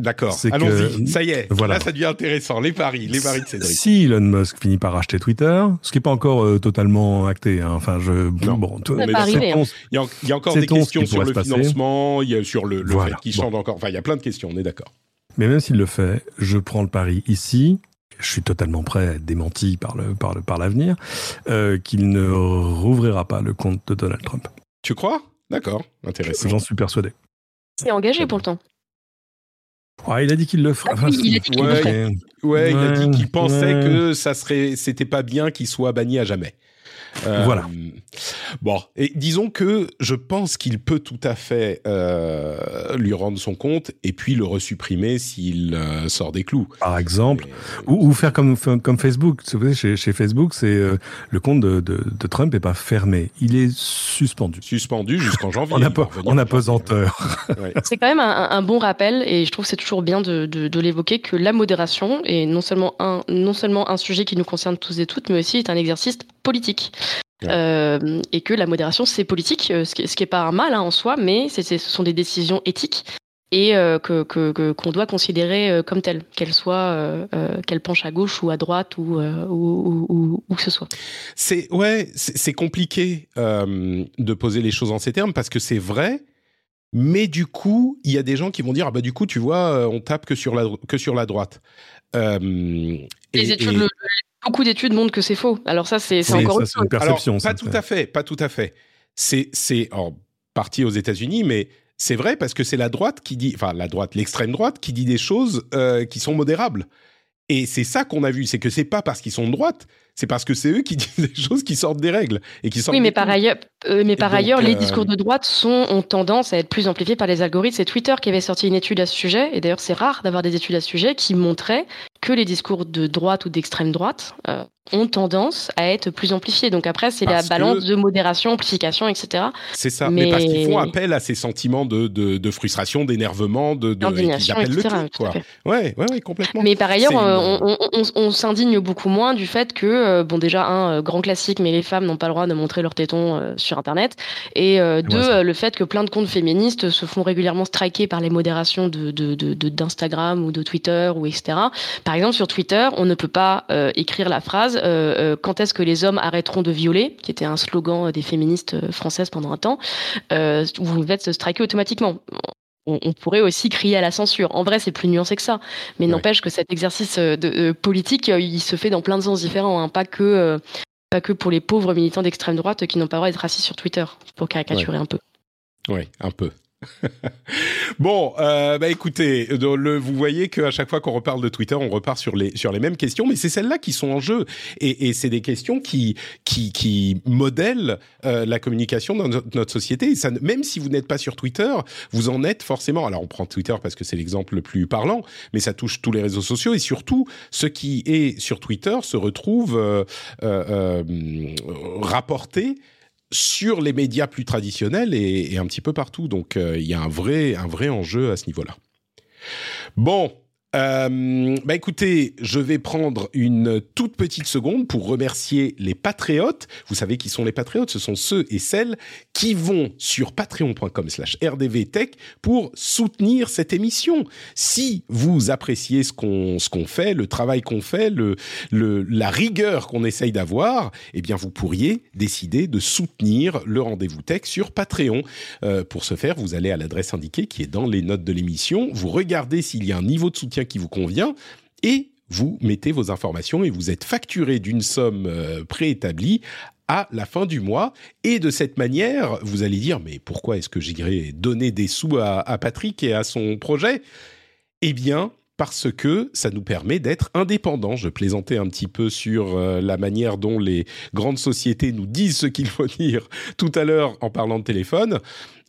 D'accord. Allons-y. Ça y est. Voilà. Là, ça devient intéressant. Les paris, les paris de Cédric. Si Elon Musk finit par acheter Twitter, ce qui n'est pas encore euh, totalement acté. Hein. Enfin, je. Non. Bon, tout, mais ton, il, y a, il y a encore des questions sur le financement, il y a sur le, le voilà. fait qu'il bon. chante encore. Enfin, il y a plein de questions. On est d'accord. Mais même s'il le fait, je prends le pari ici je suis totalement prêt à être démenti par le par le par l'avenir, euh, qu'il ne rouvrira pas le compte de Donald Trump. Tu crois? D'accord, intéressant. J'en suis persuadé. C'est engagé pour le temps. Ouais, il a dit qu'il le ferait. Ah, oui, il a dit qu'il ouais, le ferait. Ouais, ouais, il a dit qu'il pensait que ça serait, c'était pas bien qu'il soit banni à jamais. Euh, voilà. Bon, et disons que je pense qu'il peut tout à fait euh, lui rendre son compte et puis le resupprimer s'il euh, sort des clous. Par exemple, et... ou, ou, faire comme comme Facebook. Vous savez, chez, chez Facebook, c'est euh, le compte de, de, de, Trump est pas fermé. Il est suspendu. Suspendu jusqu'en (laughs) janvier. en, apesanteur. (laughs) C'est quand même un, bon rappel et je trouve que c'est toujours bien de, de, l'évoquer que la modération est non seulement, un, non seulement un sujet qui nous concerne tous et toutes, mais aussi est un exercice politique. Euh, et que la modération, c'est politique, euh, ce qui n'est pas un mal hein, en soi, mais ce sont des décisions éthiques et euh, que qu'on doit considérer comme telles, qu'elles soient, qu'elles penchent à gauche ou à droite ou ou, ou, que ce soit. C'est ouais, c'est compliqué de poser les choses en ces termes parce que c'est vrai. Mais du coup, il y a des gens qui vont dire ah bah du coup tu vois on tape que sur la que sur la droite. les études beaucoup d'études montrent que c'est faux. Alors ça, c'est encore une perception. pas tout à fait, pas tout à fait. C'est c'est en partie aux États-Unis, mais c'est vrai parce que c'est la droite qui dit, enfin la droite, l'extrême droite qui dit des choses euh, qui sont modérables. Et c'est ça qu'on a vu, c'est que c'est pas parce qu'ils sont de droite, c'est parce que c'est eux qui (laughs) disent des choses qui sortent des règles et qui sortent. Oui, mais par ailleurs, euh, mais par ailleurs, les euh, discours de droite sont ont tendance à être plus amplifiés par les algorithmes. C'est Twitter qui avait sorti une étude à ce sujet, et d'ailleurs c'est rare d'avoir des études à ce sujet qui montraient que les discours de droite ou d'extrême droite euh, ont tendance à être plus amplifiés. Donc après, c'est la balance de modération, amplification, etc. C'est ça, mais... parce qu'ils font appel à ces sentiments de, de, frustration, d'énervement, de, de etc. Le truc, quoi. Ouais, ouais, ouais, complètement. Mais par ailleurs, on, on, on s'indigne beaucoup moins du fait que euh, bon déjà un euh, grand classique, mais les femmes n'ont pas le droit de montrer leurs tétons euh, sur Internet, et deux le fait que plein de comptes féministes se font régulièrement striker par les modérations de d'Instagram de, ou de Twitter ou etc. Par exemple sur Twitter, on ne peut pas écrire la phrase quand est-ce que les hommes arrêteront de violer, qui était un slogan des féministes françaises pendant un temps. vous êtes striker automatiquement on, pourrait aussi crier à la censure. En vrai, c'est plus nuancé que ça. Mais n'empêche que cet exercice euh, de, euh, politique, euh, il se fait dans plein de sens différents. Hein. Pas, que, pas que pour les pauvres militants d'extrême droite qui n'ont pas le droit d'être assis sur Twitter, pour caricaturer un peu. Oui, un peu. (laughs) bon, euh, bah écoutez, vous voyez qu'à chaque fois qu'on reparle de Twitter, on repart sur les sur les mêmes questions, mais c'est celles-là qui sont en jeu, et, c'est des questions qui qui, modèlent euh, la communication dans notre, société. Et ça, même si vous n'êtes pas sur Twitter, vous en êtes forcément. Alors on prend Twitter parce que c'est l'exemple le plus parlant, mais ça touche tous les réseaux sociaux et surtout ce qui est sur Twitter se retrouve euh, euh rapporté sur les médias plus traditionnels et, un petit peu partout. Donc euh, il y a un vrai, un vrai enjeu à ce niveau-là. Bon, euh, bah écoutez, je vais prendre une toute petite seconde pour remercier les patriotes. Vous savez qui sont les patriotes? Ce sont ceux et celles qui vont sur patreon.com/slash rdvtech pour soutenir cette émission. Si vous appréciez ce qu'on ce fait, le travail qu'on fait, le la rigueur qu'on essaye d'avoir, eh bien vous pourriez décider de soutenir le rendez-vous tech sur Patreon. Euh, pour ce faire, vous allez à l'adresse indiquée qui est dans les notes de l'émission. Vous regardez s'il y a un niveau de soutien qui vous convient et vous mettez vos informations et vous êtes facturé d'une somme euh, préétablie à la fin du mois. Et de cette manière, vous allez dire, mais pourquoi est-ce que j'irais donner des sous à, Patrick et à son projet? Eh bien, parce que ça nous permet d'être indépendants. Je plaisantais un petit peu sur euh, la manière dont les grandes sociétés nous disent ce qu'il faut dire (laughs) tout à l'heure en parlant de téléphone.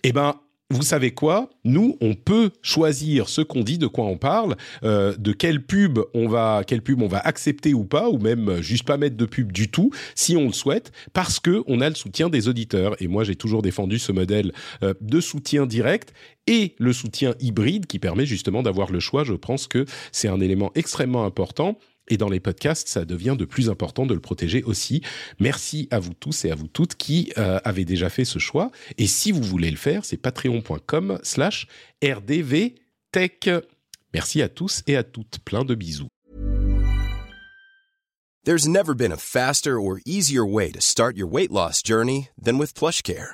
Eh ben, vous savez quoi? Nous, on peut choisir ce qu'on dit, de quoi on parle, euh, de quelle pub on va, quelle pub on va accepter ou pas, ou même juste pas mettre de pub du tout, si on le souhaite, parce que on a le soutien des auditeurs. Et moi, j'ai toujours défendu ce modèle euh, de soutien direct et le soutien hybride qui permet justement d'avoir le choix. Je pense que c'est un élément extrêmement important. Et dans les podcasts, ça devient de plus important de le protéger aussi. Merci à vous tous et à vous toutes qui euh, avez déjà fait ce choix. Et si vous voulez le faire, c'est patreon.com slash rdvtech. Merci à tous et à toutes. Plein de bisous. There's never been a faster or easier way to start your weight loss journey than with PlushCare.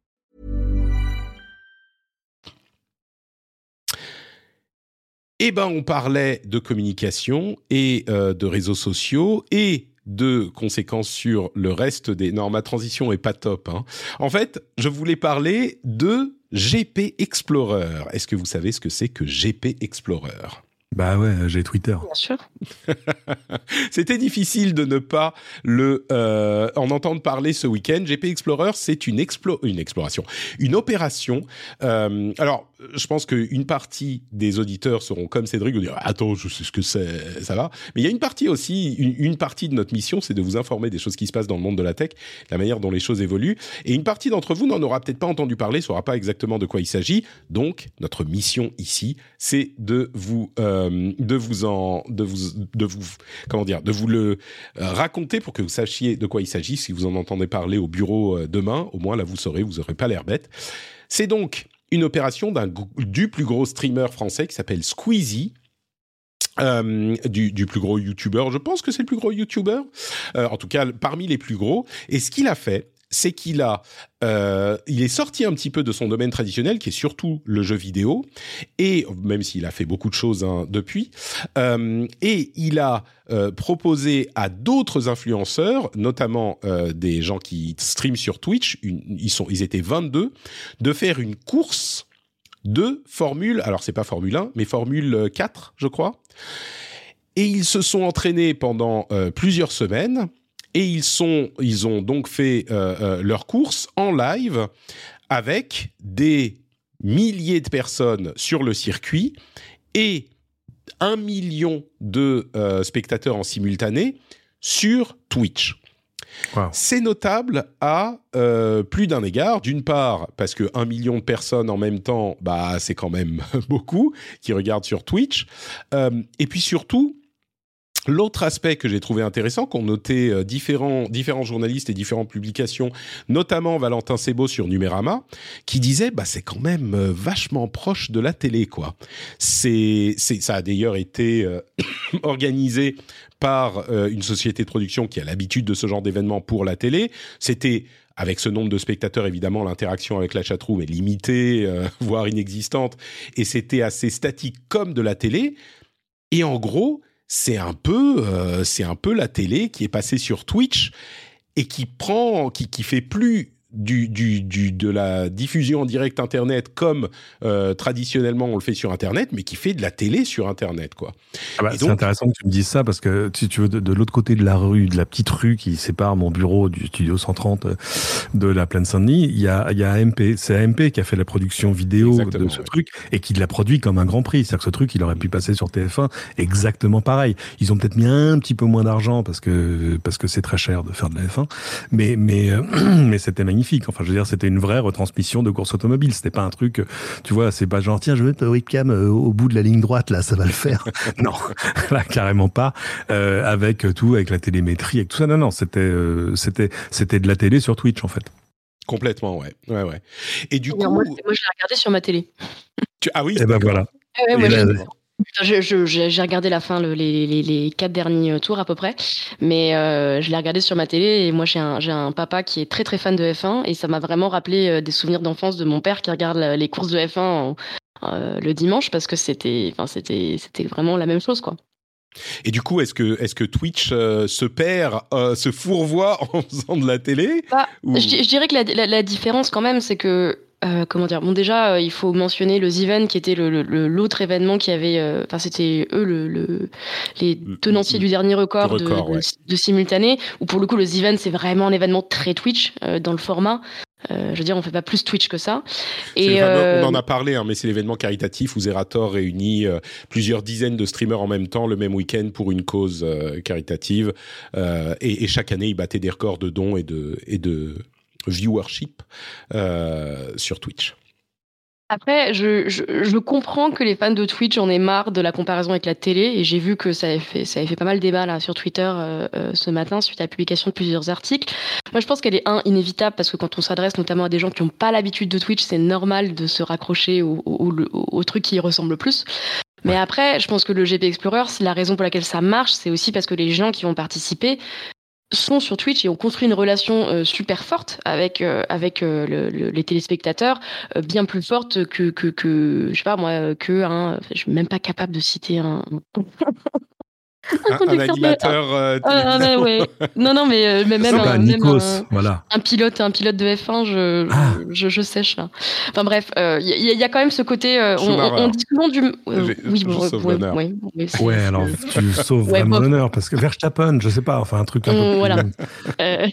Eh ben, on parlait de communication et euh, de réseaux sociaux et de conséquences sur le reste des... Non, ma transition est pas top. Hein. En fait, je voulais parler de GP Explorer. Est-ce que vous savez ce que c'est que GP Explorer? Bah ouais, j'ai Twitter. Bien sûr. (laughs) C'était difficile de ne pas le euh, en entendre parler ce week-end. GP Explorer, c'est une, explo une exploration, une opération. Euh, alors, je pense qu'une partie des auditeurs seront comme Cédric, vont dire attends, je sais ce que c'est, ça va. Mais il y a une partie aussi, une, une partie de notre mission, c'est de vous informer des choses qui se passent dans le monde de la tech, la manière dont les choses évoluent. Et une partie d'entre vous n'en aura peut-être pas entendu parler, saura pas exactement de quoi il s'agit. Donc, notre mission ici, c'est de vous, euh, de vous en, de vous, de vous, comment dire, de vous le euh, raconter pour que vous sachiez de quoi il s'agit. Si vous en entendez parler au bureau euh, demain, au moins là vous saurez, vous aurez pas l'air bête. C'est donc une opération d'un du plus gros streamer français qui s'appelle Squeezie. Euh, du, plus gros YouTuber, je pense que c'est le plus gros YouTuber, euh, en tout cas parmi les plus gros. Et ce qu'il a fait, c'est qu'il a, euh, il est sorti un petit peu de son domaine traditionnel, qui est surtout le jeu vidéo, et même s'il a fait beaucoup de choses hein, depuis, euh, et il a euh, proposé à d'autres influenceurs, notamment euh, des gens qui streament sur Twitch, ils sont, ils étaient 22, de faire une course de Formule, alors c'est pas Formule 1, mais Formule 4, je crois. Et ils se sont entraînés pendant euh, plusieurs semaines et ils sont, ils ont donc fait euh, euh, leur course en live avec des milliers de personnes sur le circuit et un million de euh, spectateurs en simultané sur Twitch. Wow. C'est notable à euh, plus d'un égard. D'une part, parce que un million de personnes en même temps, bah, c'est quand même (laughs) beaucoup qui regardent sur Twitch. Euh, et puis surtout, L'autre aspect que j'ai trouvé intéressant, qu'ont noté euh, différents, journalistes et différentes publications, notamment Valentin Sebo sur Numérama, qui disait bah c'est quand même euh, vachement proche de la télé quoi. C'est ça a d'ailleurs été euh, (coughs) organisé par une société de production qui a l'habitude de ce genre d'événements pour la télé. C'était avec ce nombre de spectateurs, évidemment, l'interaction avec la chatroom est limitée, (laughs) voire inexistante, et c'était assez statique comme de la télé. Et en gros, c'est un peu, euh, c'est un peu la télé qui est passée sur Twitch et qui prend, qui, qui fait plus du, du, du, de la diffusion en direct Internet comme euh, traditionnellement on le fait sur Internet, mais qui fait de la télé sur Internet, quoi. Ah bah, c'est intéressant que tu me dises ça parce que si tu veux de, de l'autre côté de la rue, de la petite rue qui sépare mon bureau du studio 130 euh, de la plaine Saint-Denis, il y a, il y a AMP. C'est AMP qui a fait la production vidéo Exactement, de ce ouais. truc et qui l'a produit comme un grand prix. C'est-à-dire que ce truc, il aurait pu passer sur TF1 exactement pareil. Ils ont peut-être mis un petit peu moins d'argent parce que parce que c'est très cher de faire de la F1, mais mais euh, (clears throat) mais c'était magnifique. Enfin, je veux dire, c'était une vraie retransmission de course automobile. C'était pas un truc, tu vois, c'est pas genre tiens, je vais mettre ta webcam euh, au bout de la ligne droite là, ça va le faire. (laughs) non, (laughs) là carrément pas. Euh, avec tout, avec la télémétrie, avec tout ça. Non, non, c'était euh, c'était c'était de la télé sur Twitch en fait. Complètement, ouais, ouais, ouais. Et du Non, coup, moi, moi, je l'ai regardé sur ma télé. tu- ah oui, Et ben d'accord. voilà. Ouais, moi, Et là, j'ai- Je- je- regardé la fin, le- les, les, les quatre derniers tours à peu près, mais euh, je l'ai regardé sur ma télé et moi j'ai un, un papa qui est très très fan de F1 et ça m'a vraiment rappelé euh, des souvenirs d'enfance de mon père qui regarde la- les courses de F1 en- euh, le dimanche parce que c'était vraiment la même chose quoi. Et du coup, est-ce que, est-ce que Twitch euh, se perd, euh, se fourvoie en (laughs) faisant de la télé Bah, Ou- Je, di- je dirais que la, la- la différence quand même, c'est que euh, comment dire? Bon, déjà, euh, il faut mentionner le Ziven qui était le- le- le- l'autre événement qui avait. euh, Enfin, c'était eux le, le- les Le- tenanciers du dernier record, le record, de, de- ouais. de simultané. Où pour le coup, le Ziven c'est vraiment un événement très Twitch euh, dans le format. Euh, je veux dire, on fait pas plus Twitch que ça. Et fameux- euh, On en a parlé, hein, mais c'est l'événement caritatif où Zerator réunit plusieurs dizaines de streamers en même temps le même week-end pour une cause euh, caritative. Euh, et, et chaque année, ils battaient des records de dons et de, et de viewership euh, sur Twitch. Après, je, je, je, comprends que les fans de Twitch en aient marre de la comparaison avec la télé, et j'ai vu que ça avait fait, ça avait fait pas mal de débat là sur Twitter euh, euh, ce matin suite à la publication de plusieurs articles. Moi, je pense qu'elle est un inévitable parce que quand on s'adresse notamment à des gens qui n'ont pas l'habitude de Twitch, c'est normal de se raccrocher au, au, au, au, truc qui y ressemble le plus. Mais après, je pense que le GP Explorer, la raison pour laquelle ça marche, c'est aussi parce que les gens qui vont participer sont sur Twitch et ont construit une relation euh, super forte avec euh, avec euh, le, le, les téléspectateurs, euh, bien plus forte que que que je sais pas moi que un. je suis même pas capable de citer un. Un, un animateur euh, ah, ah, ouais. (laughs) non non mais, euh, même, un, Nikos, même un, voilà. un, pilote un pilote de F1 je Ah. je, je, sèche là. Enfin bref il euh, y, y, a quand même ce côté euh, on, on, dit souvent du euh, oui bon, ouais, ouais, ouais, ouais alors tu sauves ouais, vraiment l'honneur parce que Verstappen je sais pas enfin un truc un peu Mm, plus voilà. (laughs)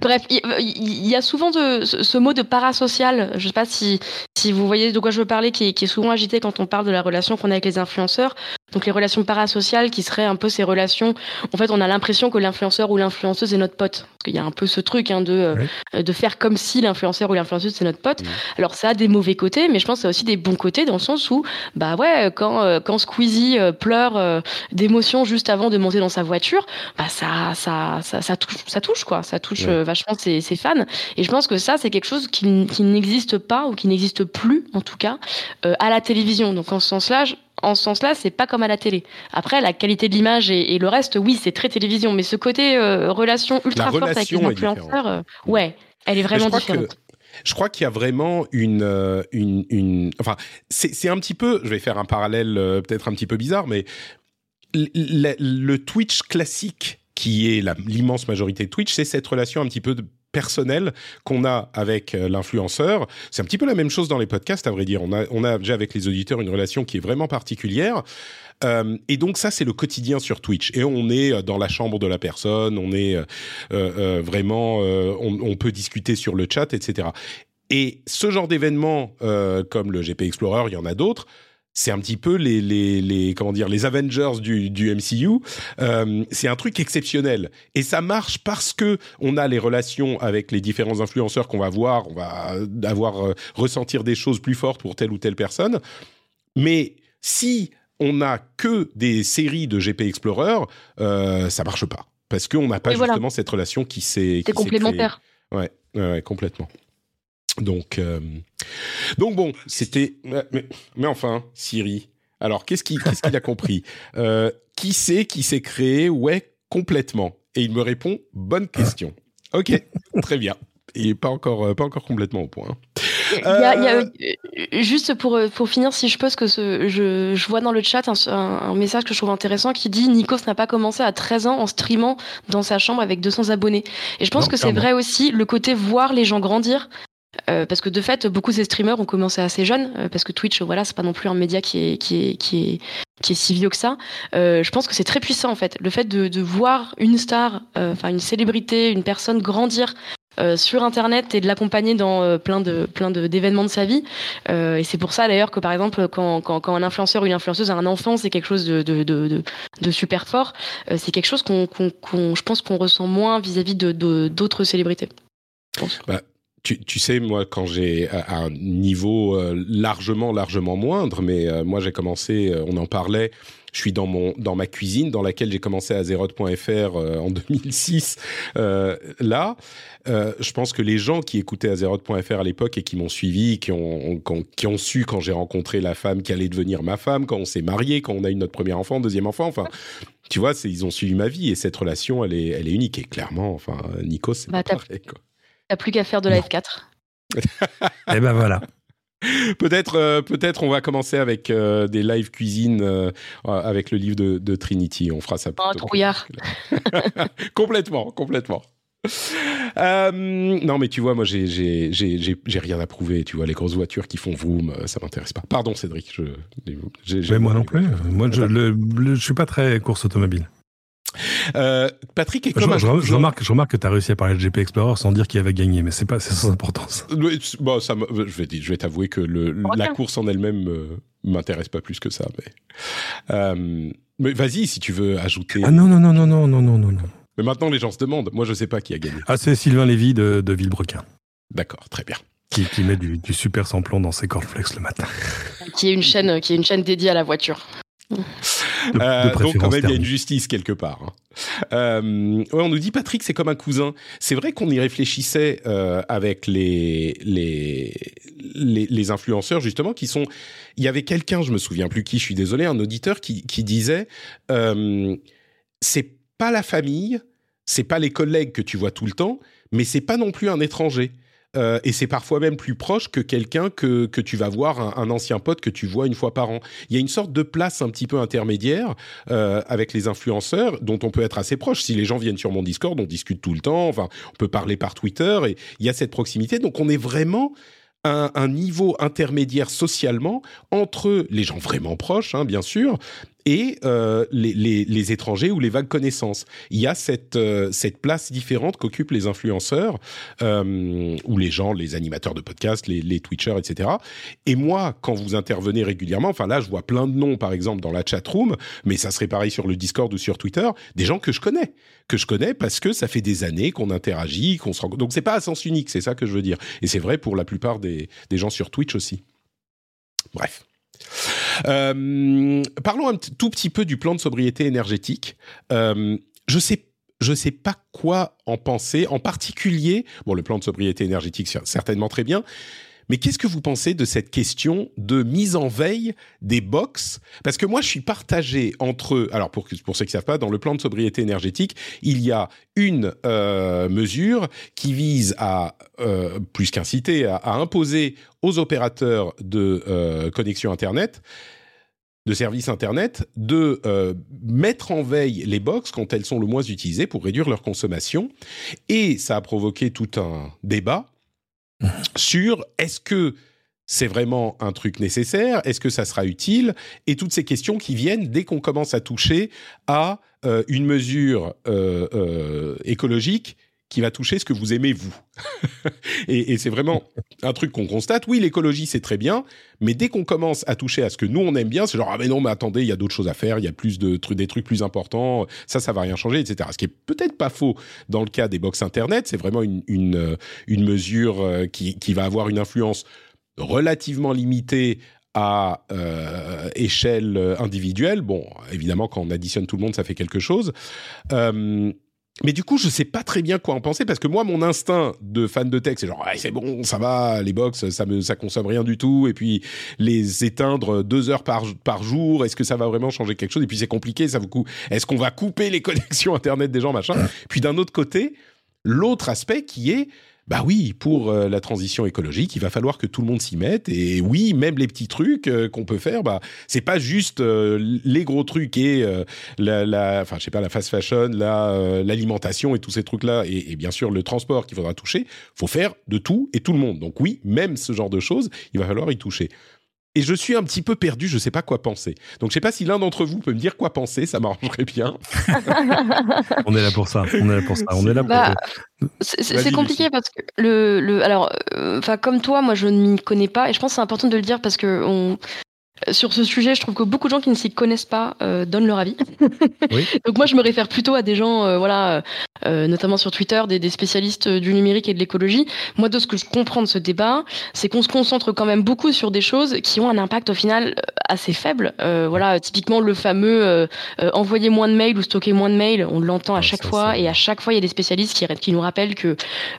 bref il y, y, a souvent de, ce, ce, mot de parasocial. Je sais pas si si vous voyez de quoi je veux parler qui est, qui est souvent agité quand on parle de la relation qu'on a avec les influenceurs. Donc les relations parasociales qui seraient un peu ces relations, en fait on a l'impression que l'influenceur ou l'influenceuse est notre pote. Parce qu'il y a un peu ce truc hein, de, oui. de faire comme si l'influenceur ou l'influenceuse c'est notre pote. Mmh. Alors ça a des mauvais côtés, mais je pense que ça a aussi des bons côtés dans le sens où, bah ouais, quand, quand Squeezie pleure d'émotion juste avant de monter dans sa voiture, bah ça, ça, ça, ça touche, ça touche quoi, ça touche oui. vachement ses, ses, fans. Et je pense que ça c'est quelque chose qui, qui n'existe pas ou qui n'existe plus en tout cas euh, à la télévision. Donc en ce sens-là, en ce sens-là, c'est pas comme à la télé. Après, la qualité de l'image et, et, le reste, oui, c'est très télévision, mais ce côté euh, relation ultra la forte relation avec les influenceurs, euh, ouais, elle est vraiment différente. Que je crois qu'il y a vraiment une, euh, une, une... enfin, c'est un petit peu, je vais faire un parallèle euh, peut-être un petit peu bizarre, mais le, le Twitch classique qui est l'immense majorité de Twitch, c'est cette relation un petit peu de personnel qu'on a avec euh, l'influenceur. C'est un petit peu la même chose dans les podcasts, à vrai dire. On a, déjà avec les auditeurs une relation qui est vraiment particulière. Euh, et donc ça, c'est le quotidien sur Twitch. Et on est dans la chambre de la personne, on est euh, euh, vraiment, euh, on, peut discuter sur le chat, etc. Et ce genre d'événements, euh, comme le GP Explorer, il y en a d'autres c'est un petit peu les, les, les, comment dire les Avengers du, du MCU. Euh, c'est un truc exceptionnel et ça marche parce que on a les relations avec les différents influenceurs qu'on va voir, on va avoir euh, ressentir des choses plus fortes pour telle ou telle personne. Mais si on n'a que des séries de GP Explorer, euh, ça marche pas parce qu'on n'a pas et justement voilà. cette relation qui s'est. C'est complémentaire. Ouais, ouais, complètement. Donc, euh, donc bon, c'était. Mais, mais, enfin, Siri. Alors, qu'est-ce qu'il qu qu a compris? (laughs) Euh, Qui c'est qui s'est créé? Ouais, complètement. Et il me répond bonne question. Ok, (laughs) très bien. Et pas encore, pas encore complètement au point. Il y a, il y a, juste pour, pour finir, si je peux, que ce, je, je vois dans le chat un, un, message que je trouve intéressant qui dit Nikos n'a pas commencé à 13 ans en streamant dans sa chambre avec 200 abonnés. Et je pense non, que c'est vrai aussi le côté voir les gens grandir. Euh, parce que de fait, beaucoup de ces streamers ont commencé assez jeunes, euh, parce que Twitch, voilà, c'est pas non plus un média qui est qui est qui est qui est si vieux que ça. Euh, je pense que c'est très puissant en fait, le fait de, de voir une star, enfin une célébrité, une personne grandir sur internet et de l'accompagner dans plein de plein d'événements de, de, sa vie et c'est pour ça d'ailleurs que par exemple quand, quand, quand, un influenceur ou une influenceuse a un enfant c'est quelque chose de, de, de, de super fort. C'est quelque chose qu'on qu qu je pense qu'on ressent moins vis-à-vis -vis de d'autres célébrités. Bah, tu, tu, sais, moi, quand j'ai à un niveau euh, largement, largement moindre, mais euh, moi j'ai commencé, euh, on en parlait, je suis dans mon dans ma cuisine dans laquelle j'ai commencé à Zeroth.fr en (laughs) 2006. là, je pense que les gens qui écoutaient Azeroth.fr à l'époque et qui m'ont suivi, qui ont, qui ont, qui ont su quand j'ai rencontré la femme qui allait devenir ma femme, quand on s'est marié, quand on a eu notre premier enfant, deuxième enfant, enfin, tu vois, ils ont suivi ma vie et cette relation, elle est, elle est unique et clairement, enfin, Nico, c'est bah, pareil, quoi. T'as plus qu'à faire de la F4. (laughs) Et ben voilà. Peut-être, euh, peut-être, on va commencer avec euh, des live cuisine euh, avec le livre de, de, Trinity. On fera ça. Oh, trouillard. (laughs) complètement, complètement. Euh, non, mais tu vois, moi, j'ai rien à prouver. Tu vois, les grosses voitures qui font vroom, ça m'intéresse pas. Pardon, Cédric. Je, mais moi non plus. Moi, je, le, le, je suis pas très course automobile. Euh, Patrick est comme je, je, je, remarque, je remarque que tu as réussi à parler de GP Explorer sans dire qu'il avait gagné, mais c'est pas c'est sans importance. Bon, ça je vais je vais t'avouer que le, la course en elle-même euh, m'intéresse pas plus que ça. Mais, euh, mais vas-y si tu veux ajouter. Ah non non non non non non non non non. Mais maintenant les gens se demandent. Moi je sais pas qui a gagné. Ah c'est Sylvain Lévy de, de Villebrequin. D'accord, très bien. qui, qui met du, du super samplon dans ses cornflakes le matin. Qui est une chaîne, qui est une chaîne dédiée à la voiture. (laughs) De- de Euh, donc quand même, il y a une justice quelque part. hein. Euh, ouais, on nous dit Patrick, c'est comme un cousin. C'est vrai qu'on y réfléchissait euh, avec les, les les les influenceurs justement qui sont. Il y avait quelqu'un, je me souviens plus qui, je suis désolé, un auditeur qui qui disait euh, c'est pas la famille, c'est pas les collègues que tu vois tout le temps, mais c'est pas non plus un étranger. Euh, et c'est parfois même plus proche que quelqu'un que, que tu vas voir, un, ancien pote que tu vois une fois par an. Il y a une sorte de place un petit peu intermédiaire euh, avec les influenceurs dont on peut être assez proche. Si les gens viennent sur mon Discord, on discute tout le temps, enfin, on peut parler par Twitter et il y a cette proximité. Donc on est vraiment un, un niveau intermédiaire socialement entre les gens vraiment proches, hein, bien sûr, et euh, les, étrangers ou les vagues connaissances. Il y a cette, euh, place différente qu'occupent les influenceurs euh, ou les gens, les animateurs de podcasts, les, Twitchers, etc. Et moi, quand vous intervenez régulièrement, enfin là, je vois plein de noms, par exemple, dans la chat room, mais ça serait pareil sur le Discord ou sur Twitter, des gens que je connais, que je connais parce que ça fait des années qu'on interagit, qu'on se rencontre. Donc c'est pas à sens unique, c'est ça que je veux dire. Et c'est vrai pour la plupart des gens sur Twitch aussi. Bref. Euh, parlons un tout petit peu du plan de sobriété énergétique. Euh, je sais je sais pas quoi en penser, en particulier, bon, le plan de sobriété énergétique, certainement très bien, mais qu'est-ce que vous pensez de cette question de mise en veille des box? Parce que moi, je suis partagé entre... Alors, pour, pour ceux qui ne savent pas, dans le plan de sobriété énergétique, il y a une euh, mesure qui vise à, euh, plus qu'inciter, à, imposer aux opérateurs de euh, connexion Internet de services Internet de mettre en veille les box quand elles sont le moins utilisées pour réduire leur consommation. Et ça a provoqué tout un débat sur est-ce que c'est vraiment un truc nécessaire Est-ce que ça sera utile Et toutes ces questions qui viennent dès qu'on commence à toucher à euh, une mesure euh, euh, écologique qui va toucher ce que vous aimez vous. (laughs) et, c'est vraiment un truc qu'on constate. Oui, l'écologie c'est très bien, mais dès qu'on commence à toucher à ce que nous on aime bien, c'est genre ah mais non mais attendez, il y a d'autres choses à faire, il y a plus de trucs, des trucs plus importants, ça ça va rien changer, etc. Ce qui est peut-être pas faux dans le cas des box internet, c'est vraiment une une, euh, une mesure euh, qui qui va avoir une influence relativement limitée à euh, échelle individuelle. Bon, évidemment, quand on additionne tout le monde, ça fait quelque chose. Mais du coup, je sais pas très bien quoi en penser parce que moi, mon instinct de fan de tech, c'est genre, c'est bon, ça va, les box, ça me, ça consomme rien du tout. Et puis, les éteindre deux heures par, par jour, est-ce que ça va vraiment changer quelque chose? Et puis, c'est compliqué, ça vous coûte. Est-ce qu'on va couper les (laughs) connexions Internet des gens, machin? Puis, d'un autre côté, l'autre aspect qui est, bah oui, pour euh, la transition écologique, il va falloir que tout le monde s'y mette. Et oui, même les petits trucs euh, qu'on peut faire, bah c'est pas juste euh, les gros trucs et la, la, enfin je sais pas, la fast fashion, la l'alimentation et tous ces trucs-là, et, et bien sûr le transport qu'il faudra toucher. Faut faire de tout et tout le monde. Donc oui, même ce genre de choses, il va falloir y toucher. Et je suis un petit peu perdu, je sais pas quoi penser. Donc je sais pas si l'un d'entre vous peut me dire quoi penser, ça m'arrangerait bien. (laughs) On est là pour ça. On est là pour ça. On est là pour. Bah, C'est compliqué parce que le, le alors euh, enfin comme toi moi je ne m'y connais pas et je pense que c'est important de le dire parce que on sur ce sujet, je trouve que beaucoup de gens qui ne s'y connaissent pas euh, donnent leur avis. Oui. (laughs) Donc moi, je me réfère plutôt à des gens, euh, voilà, euh, notamment sur Twitter, des, des spécialistes du numérique et de l'écologie. Moi, de ce que je comprends de ce débat, c'est qu'on se concentre quand même beaucoup sur des choses qui ont un impact au final euh, assez faible. Euh, voilà, typiquement le fameux euh, euh, envoyer moins de mails ou stocker moins de mails, on l'entend à chaque fois et à chaque fois, il y a des spécialistes qui, qui nous rappellent que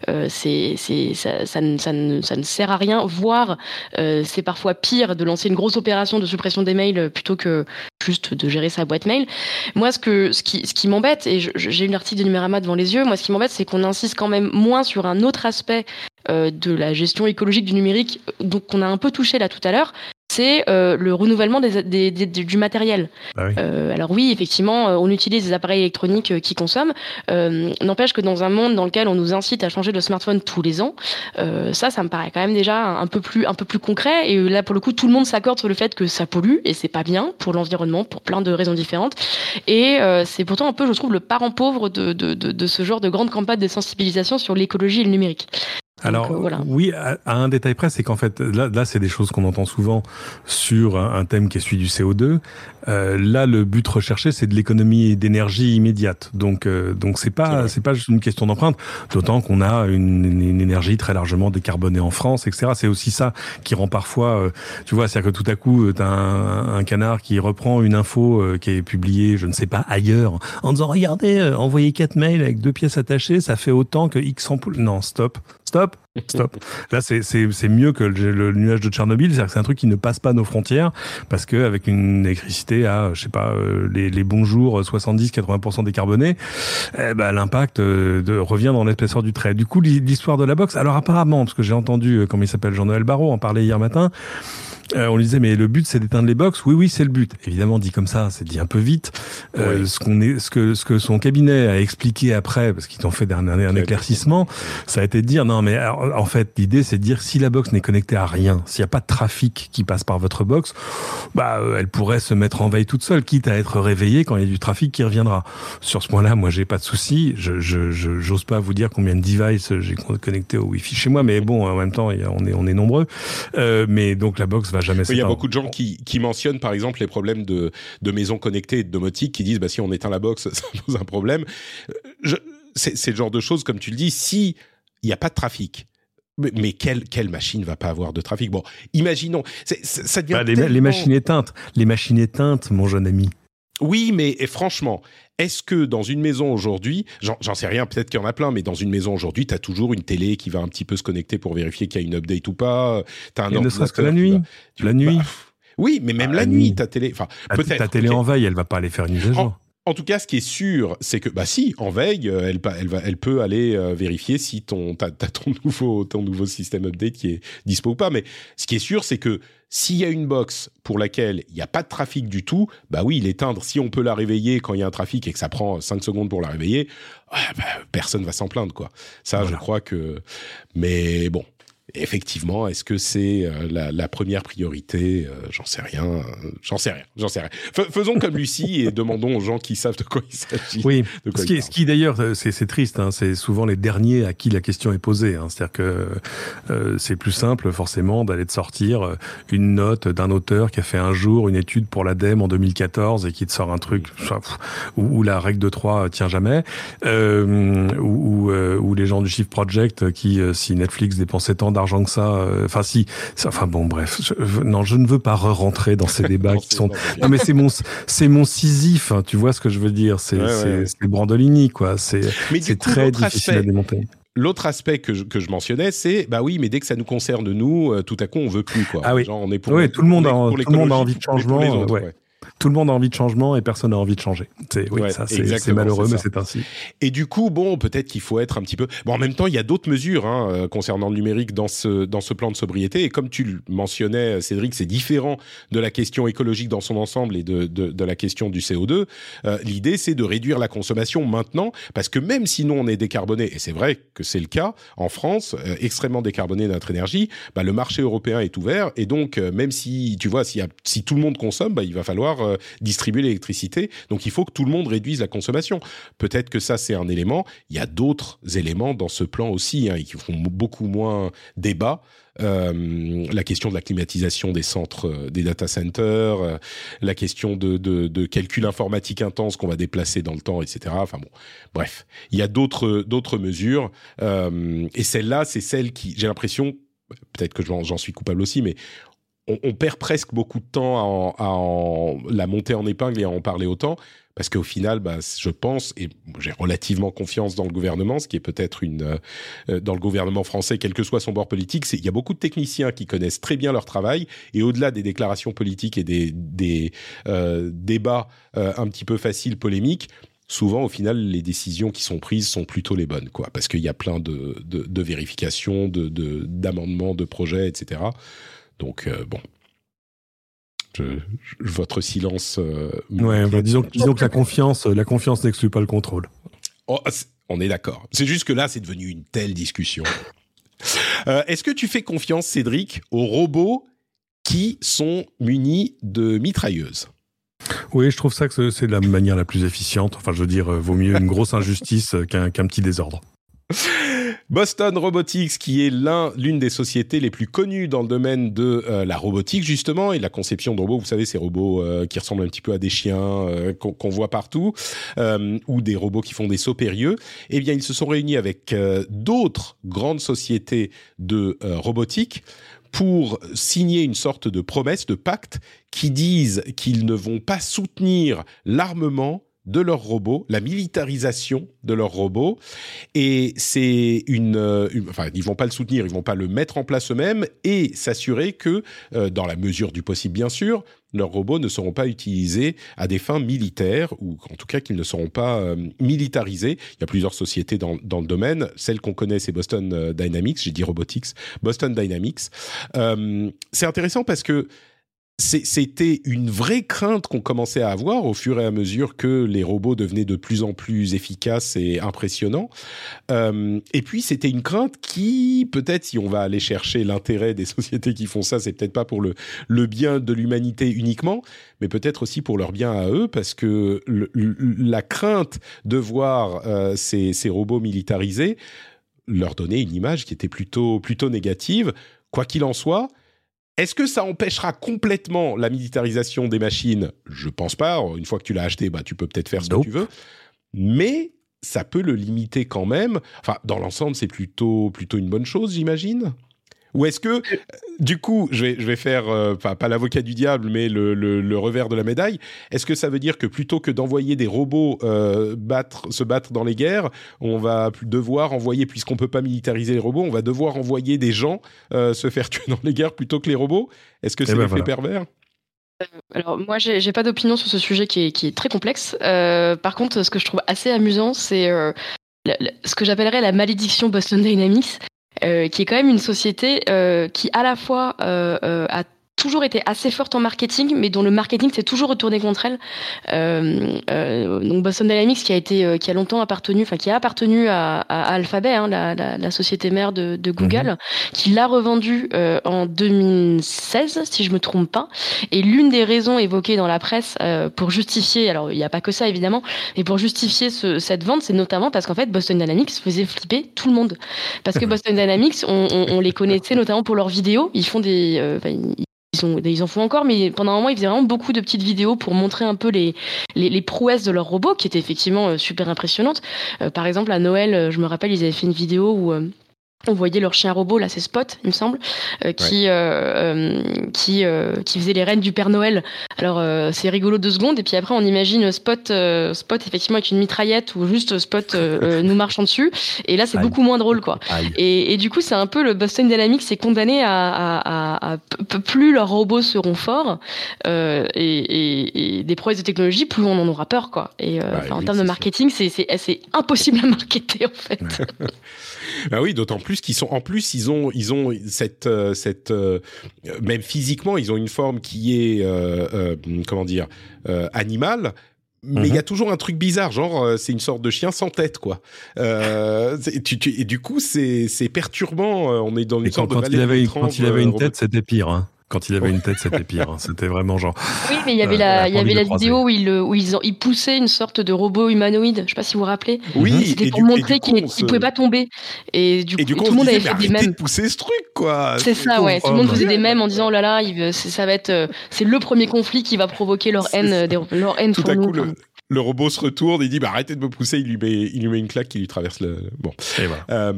euh, c'est, c'est, ça, ça, ne, ça, ne, ça ne sert à rien, voire euh, c'est parfois pire de lancer une grosse opération de suppression des mails euh, plutôt que juste de gérer sa boîte mail. Moi, ce, que, ce qui, ce qui m'embête, et j'ai une article de Numérama devant les yeux, moi, ce qui m'embête, c'est qu'on insiste quand même moins sur un autre aspect euh, de la gestion écologique du numérique, donc qu'on a un peu touché là tout à l'heure, c'est euh, le renouvellement des, des- des- du matériel. Bah oui. Euh, alors oui, effectivement, euh, on utilise des appareils électroniques euh, qui consomment. Euh, N'empêche que dans un monde dans lequel on nous incite à changer de smartphone tous les ans, euh, ça, ça me paraît quand même déjà un peu plus, un peu plus concret. Et là, pour le coup, tout le monde s'accorde sur le fait que ça pollue et c'est pas bien pour l'environnement, pour plein de raisons différentes. Et euh, c'est pourtant un peu, je trouve, le parent pauvre de, de, de, de ce genre de grande campagne de sensibilisation sur l'écologie et le numérique. Alors oui, à, un détail près, c'est qu'en fait là, là c'est des choses qu'on entend souvent sur un, thème qui est celui du CO2. Euh, là, le but recherché, c'est de l'économie d'énergie immédiate. Donc euh, donc c'est pas c'est pas juste une question d'empreinte. D'autant qu'on a une, une, énergie très largement décarbonée en France, etc. C'est aussi ça qui rend parfois, euh, tu vois, c'est-à-dire que tout à coup, t'as un, un canard qui reprend une info euh, qui est publiée, je ne sais pas ailleurs, en disant regardez, envoyez quatre mails avec deux pièces attachées, ça fait autant que X ampoules. Non, stop, stop stop, (laughs) Là, c'est mieux que le, nuage de Tchernobyl. C'est-à-dire que c'est un truc qui ne passe pas nos frontières parce que avec une électricité à, je sais pas, euh, les, les bons jours 70-80% décarbonés, eh ben, l'impact euh, de, revient dans l'épaisseur du trait. Du coup, l'histoire de la boxe. Alors apparemment, parce que j'ai entendu, euh, comme il s'appelle, Jean-Noël Barrot en parler hier matin. Euh, on lui disait mais le but c'est d'éteindre les box. Oui oui c'est le but. Évidemment dit comme ça, c'est dit un peu vite. Euh, Ce qu'on est, ce que ce que son cabinet a expliqué après, parce qu'ils ont fait un, un, éclaircissement, ça a été de dire non mais en fait l'idée c'est de dire si la box n'est connectée à rien, s'il n'y a pas de trafic qui passe par votre box, bah euh, elle pourrait se mettre en veille toute seule, quitte à être réveillée quand il y a du trafic qui reviendra. Sur ce point-là, moi j'ai pas de souci. Je je j'ose pas vous dire combien de devices j'ai connecté au Wi-Fi chez moi, mais bon en même temps on est on est nombreux. Euh, mais donc la box va jamais Il y a beaucoup de gens qui, qui mentionnent par exemple les problèmes de, de maisons connectées et de domotique qui disent bah si on éteint la box (laughs) ça pose un problème. C'est le genre de choses comme tu le dis si il n'y a pas de trafic. Mais, quelle, quelle machine va pas avoir de trafic? Bon, imaginons. Ça devient bah, les, machines éteintes, les machines éteintes, mon jeune ami. Oui, mais franchement, est-ce que dans une maison aujourd'hui, j'en sais rien, peut-être qu'il y en a plein, mais dans une maison aujourd'hui, tu as toujours une télé qui va un petit peu se connecter pour vérifier qu'il y a une update ou pas. As un Et ne serait-ce que la nuit. la nuit. Bah, oui, mais même ah, la, nuit, ta télé. Enfin, peut-être. Ta télé en veille, elle va pas aller faire une mise à jour. En tout cas, ce qui est sûr, c'est que bah si en veille, euh, elle, elle, va, elle peut aller euh, vérifier si ton t'as, ton (laughs) nouveau ton nouveau système update qui est dispo ou pas. Mais ce qui est sûr, c'est que s'il y a une box pour laquelle il n'y a pas de trafic du tout, bah oui, l'éteindre. Si on peut la réveiller quand il y a un trafic et que ça prend 5 secondes pour la réveiller, bah, personne va s'en plaindre quoi. Ça, je crois que. Mais bon, effectivement, est-ce que c'est euh, la, première priorité euh, J'en sais rien. J'en sais rien. J'en sais rien. faisons comme Lucie et (laughs) demandons aux gens qui savent de quoi il s'agit. Oui. ce, qui, ce, qui, d'ailleurs, euh, c'est triste. Hein, c'est souvent les derniers à qui la question est posée. Hein, C'est-à-dire que c'est plus simple, forcément, d'aller de sortir une note d'un auteur qui a fait un jour une étude pour l'ADEME en 2014 et qui te sort un truc où, la règle de 3 tient jamais, ou, ou, les gens du Shift Project qui, si Netflix dépensait tant d'argent que ça. Euh, enfin, si. Enfin bon, bref. non, je ne veux pas re-rentrer dans ces (laughs) débats qui sont. Non, mais c'est mon, c'est mon Sisyphe. Hein, tu vois ce que je veux dire C'est, c'est, Brandolini, quoi. C'est, c'est très difficile à démonter. L'autre aspect que je, que je mentionnais, c'est bah oui, mais dès que ça nous concerne nous, euh, tout à coup on veut plus quoi. Ah oui. Genre, on est pour, oui, tout le monde, a, tout le monde a envie de changement. ouais tout le monde a envie de changement et personne n'a envie de changer. C'est oui, ça c'est malheureux, mais c'est ainsi. Et du coup, bon, peut-être qu'il faut être un petit peu. Bon, en même temps, il y a d'autres mesures hein, euh, concernant le numérique dans ce dans ce plan de sobriété. Et comme tu le mentionnais, Cédric, c'est différent de la question écologique dans son ensemble et de de, de la question du CO2. Euh, L'idée, c'est de réduire la consommation maintenant, parce que même si nous on est décarboné, et c'est vrai que c'est le cas en France, euh, extrêmement décarboné notre énergie, bah, le marché européen est ouvert et donc euh, même si tu vois, si, si tout le monde consomme, bah, il va falloir euh, distribuer l'électricité. Donc il faut que tout le monde réduise la consommation. Peut-être que ça c'est un élément. Il y a d'autres éléments dans ce plan aussi hein, qui font beaucoup moins débat. Euh, la question de la climatisation des centres, euh, des data centers, la question de, de, de, calcul informatique intense qu'on va déplacer dans le temps, etc. Enfin bon, bref, il y a d'autres d'autres mesures et celle-là, c'est celle qui, j'ai l'impression, peut-être que j'en suis coupable aussi, mais on, perd presque beaucoup de temps à, en, la monter en épingle et à en parler autant, parce qu'au final, bah, je pense, et j'ai relativement confiance dans le gouvernement, ce qui est peut-être une euh, dans le gouvernement français, quel que soit son bord politique, il y a beaucoup de techniciens qui connaissent très bien leur travail, et au-delà des déclarations politiques et des, des euh, débats euh, un petit peu faciles, polémiques, souvent au final les décisions qui sont prises sont plutôt les bonnes quoi. Parce qu'il y a plein de, de, de vérifications de d'amendements de, projets etc donc euh, bon. votre silence. Euh, ouais, bah, disons, disons que la confiance, la confiance n'exclut pas le contrôle. Oh, on est d'accord. C'est juste que là, c'est devenu une telle discussion. (laughs) Euh, est-ce que tu fais confiance, Cédric, aux robots qui sont munis de mitrailleuses? Oui, je trouve ça que c'est la manière la plus efficiente. Enfin, je veux dire, vaut mieux une grosse injustice qu'un petit désordre. (laughs) Boston Robotics, qui est l'un, l'une des sociétés les plus connues dans le domaine de euh, la robotique justement et de la conception de robots. Vous savez, ces robots euh, qui ressemblent un petit peu à des chiens euh, qu'on voit partout, ou des robots qui font des sauts périlleux. Eh bien, ils se sont réunis avec d'autres grandes sociétés de robotique pour signer une sorte de promesse, de pacte, qui disent qu'ils ne vont pas soutenir l'armement de leurs robots, la militarisation de leurs robots, et c'est une, euh, enfin ils vont pas le soutenir, ils vont pas le mettre en place eux-mêmes et s'assurer que, euh, dans la mesure du possible bien sûr, leurs robots ne seront pas utilisés à des fins militaires ou en tout cas qu'ils ne seront pas euh, militarisés. Il y a plusieurs sociétés dans, dans le domaine. Celle qu'on connaît, c'est Boston Dynamics. J'ai dit Robotics, Boston Dynamics. c'est intéressant parce que c'était une vraie crainte qu'on commençait à avoir au fur et à mesure que les robots devenaient de plus en plus efficaces et impressionnants. Euh, et puis c'était une crainte qui, peut-être, si on va aller chercher l'intérêt des (laughs) sociétés qui font ça, c'est peut-être pas pour le, le bien de l'humanité uniquement, mais peut-être aussi pour leur bien à eux, parce que la crainte de voir euh, ces, ces robots militarisés leur donnait une image qui était plutôt plutôt négative. Quoi qu'il en soit, est-ce que ça empêchera complètement la militarisation des machines? Je pense pas. Une fois que tu l'as acheté, bah, tu peux peut-être faire ce que tu veux. Mais ça peut le limiter quand même. Enfin, dans l'ensemble, c'est plutôt, plutôt une bonne chose, j'imagine? Ou est-ce que, du coup, je vais, je vais faire, euh, pas l'avocat du diable, mais le, le, revers de la médaille, est-ce que ça veut dire que plutôt que d'envoyer des robots euh, battre, se battre dans les guerres, on va devoir envoyer, puisqu'on peut pas militariser les robots, on va devoir envoyer des gens euh, se faire (laughs) tuer dans les guerres plutôt que les robots? Est-ce que eh c'est ben l'effet pervers? Alors moi j'ai pas d'opinion sur ce sujet qui est, qui est très complexe. par contre ce que je trouve assez amusant c'est ce que j'appellerais la malédiction Boston Dynamics, euh, qui est quand même une société euh, qui à la fois euh, a toujours été assez forte en marketing, mais dont le marketing s'est toujours retourné contre elle. Euh, euh, donc Boston Dynamics, qui a été, euh, qui a longtemps appartenu, enfin qui a appartenu à, à Alphabet, hein, la, la, la, société mère de, de Google, mhm. qui l'a revendu euh, en 2016, si je me trompe pas. Et l'une des raisons évoquées dans la presse euh, pour justifier, alors il n'y a pas que ça évidemment, mais pour justifier ce, cette vente, c'est notamment parce qu'en fait Boston Dynamics faisait flipper tout le monde. Parce que (laughs) Boston Dynamics, on, on, on les connaissait notamment pour leurs vidéos. Ils font des, euh, ils, en font encore, mais pendant un moment, ils faisaient vraiment beaucoup de petites vidéos pour montrer un peu les, les, prouesses de leurs robots, qui étaient effectivement euh, super impressionnantes. Euh, par exemple, à Noël, euh, je me rappelle, ils avaient fait une vidéo où on voyait leur chien robot, là c'est Spot, il me semble, euh, qui euh, euh, qui qui faisait les reines du Père Noël. Alors c'est rigolo deux secondes et puis après on imagine Spot Spot effectivement avec une mitraillette ou juste Spot nous (laughs) marchant dessus et là c'est beaucoup moins drôle quoi. Et, et, du coup c'est un peu le Boston Dynamics c'est condamné à, à, à, plus leurs robots seront forts et, et, et, des prouesses de technologie plus on en aura peur quoi. Et en termes de marketing c'est c'est impossible à marketer en fait. (laughs) (laughs) bah oui d'autant plus qu'ils sont en plus ils ont ils ont cette euh, cette euh, même physiquement ils ont une forme qui est euh, comment dire animale mais il y a mhm. toujours un truc bizarre, genre c'est une sorte de chien sans tête, quoi. tu, tu, et du coup, c'est c'est perturbant. On est dans une sorte quand, de il avait, quand il avait une tête, c'était pire. Hein. Quand il avait une tête, c'était pire. Hein. C'était vraiment genre. Oui, mais il y avait la, il y avait la vidéo où, il, où ils, ils poussaient une sorte de robot humanoïde. Je sais pas si vous vous rappelez. Oui. C'était pour montrer qu'il ne pouvait pas tomber. Et du coup, tout le monde avait fait des mèmes. De pousser ce truc, quoi. C'est ça, ouais. Tout le monde faisait des mèmes en disant oh là là, il, ça va être, euh, c'est le premier conflit qui va provoquer leur haine, leur haine tout à coup, Le, robot se retourne, il dit bah arrêtez de me pousser, il lui met, il lui met une claque qui lui traverse le. Bon. Et voilà. Euh,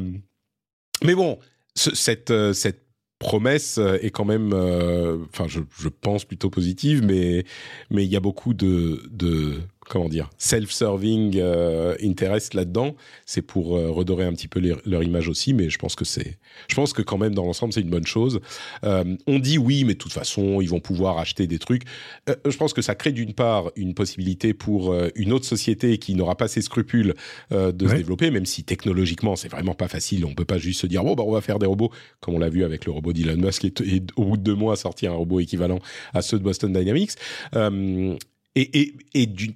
mais bon, cette, euh, cette promesse est quand même, euh, enfin, je, je, pense plutôt positive, mais mais il y a beaucoup de, de comment dire, self-serving euh, interest là-dedans. C'est pour euh, redorer un petit peu leur image aussi, mais je pense que c'est, je pense que quand même dans l'ensemble c'est une bonne chose. Euh, on dit oui, mais de toute façon ils vont pouvoir acheter des trucs. Euh, je pense que ça crée d'une part une possibilité pour une autre société qui n'aura pas ces scrupules de se développer, même si technologiquement c'est vraiment pas facile. On peut pas juste se dire bon bah on va faire des robots comme on l'a vu avec le robot d'Elon Musk et, et, au bout de deux mois sortir un robot équivalent à ceux de Boston Dynamics. Et, et, et du,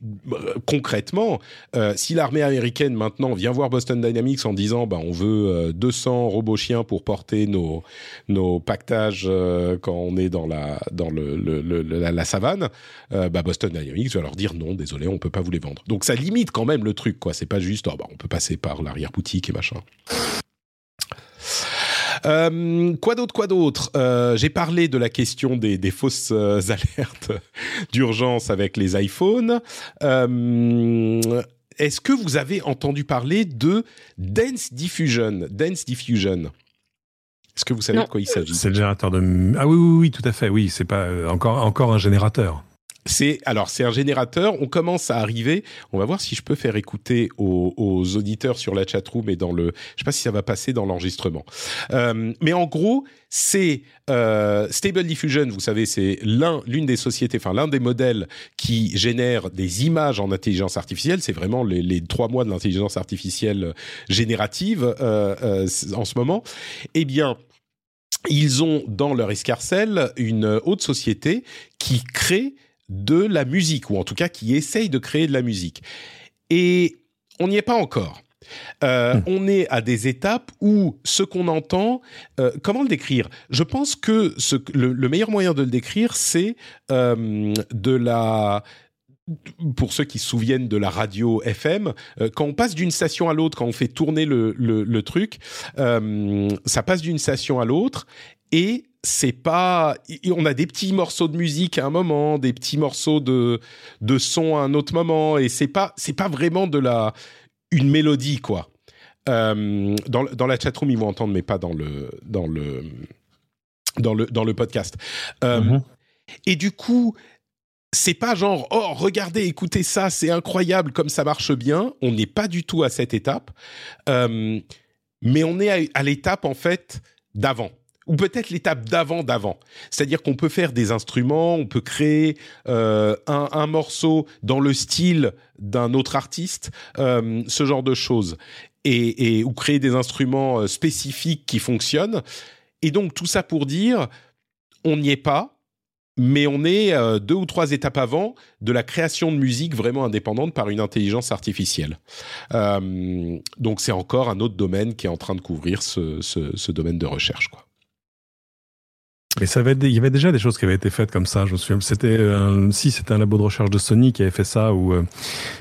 concrètement, euh, si l'armée américaine maintenant vient voir Boston Dynamics en disant bah, on veut 200 euh, robots chiens pour porter nos, nos pactages euh, quand on est dans la, dans le, le, la, savane, euh, bah Boston Dynamics va leur dire non, désolé, on peut pas vous les vendre. Donc ça limite quand même le truc, quoi. C'est pas juste oh, bah, on peut passer par l'arrière-boutique et machin. Quoi d'autre, quoi d'autre? J'ai parlé de la question des, des fausses (laughs) alertes d'urgence avec les iPhones. Est-ce que vous avez entendu parler de Dance Diffusion? Dance Diffusion est-ce que vous savez de quoi il s'agit? C'est le générateur de. Ah oui, oui, oui, tout à fait. Oui, c'est pas encore encore un générateur. C'est alors c'est un générateur. On commence à arriver. On va voir si je peux faire écouter aux, auditeurs sur la chatroom et dans le. Je sais pas si ça va passer dans l'enregistrement. Euh, mais en gros, c'est euh, Stable Diffusion. Vous savez, c'est l'un l'une des sociétés, enfin l'un des modèles qui génère des images en intelligence artificielle. C'est vraiment les, trois mois de l'intelligence artificielle générative euh, en ce moment. Eh bien ils ont dans leur escarcelle une haute société qui crée de la musique, ou en tout cas qui essaye de créer de la musique. Et on n'y est pas encore. Euh, hmm. On est à des étapes où ce qu'on entend, euh, comment le décrire? Je pense que ce, le, meilleur moyen de le décrire, c'est euh, de la pour ceux qui se souviennent de la radio FM, quand on passe d'une station à l'autre, quand on fait tourner le, le truc, ça passe d'une station à l'autre et c'est pas on a des petits morceaux de musique à un moment des petits morceaux de de son à un autre moment et c'est pas c'est pas vraiment de la une mélodie quoi. Euh, dans dans la chatroom ils vont entendre mais pas dans le dans le dans le dans le podcast. Euh, mhm. et du coup c'est pas genre oh regardez écoutez ça c'est incroyable comme ça marche bien. On n'est pas du tout à cette étape. Euh, mais on est à l'étape en fait d'avant ou peut-être l'étape d'avant d'avant. C'est-à-dire qu'on peut faire des instruments, on peut créer euh, un, morceau dans le style d'un autre artiste, euh, ce genre de choses, et, ou créer des instruments euh, spécifiques qui fonctionnent. Et donc tout ça pour dire, on n'y est pas. Mais on est deux ou trois étapes avant de la création de musique vraiment indépendante par une intelligence artificielle. donc c'est encore un autre domaine qui est en train de couvrir ce, ce domaine de recherche, quoi. Mais ça avait, il y avait déjà des choses qui avaient été faites comme ça. Je me souviens, c'était si c'était un labo de recherche de Sony qui avait fait ça où euh,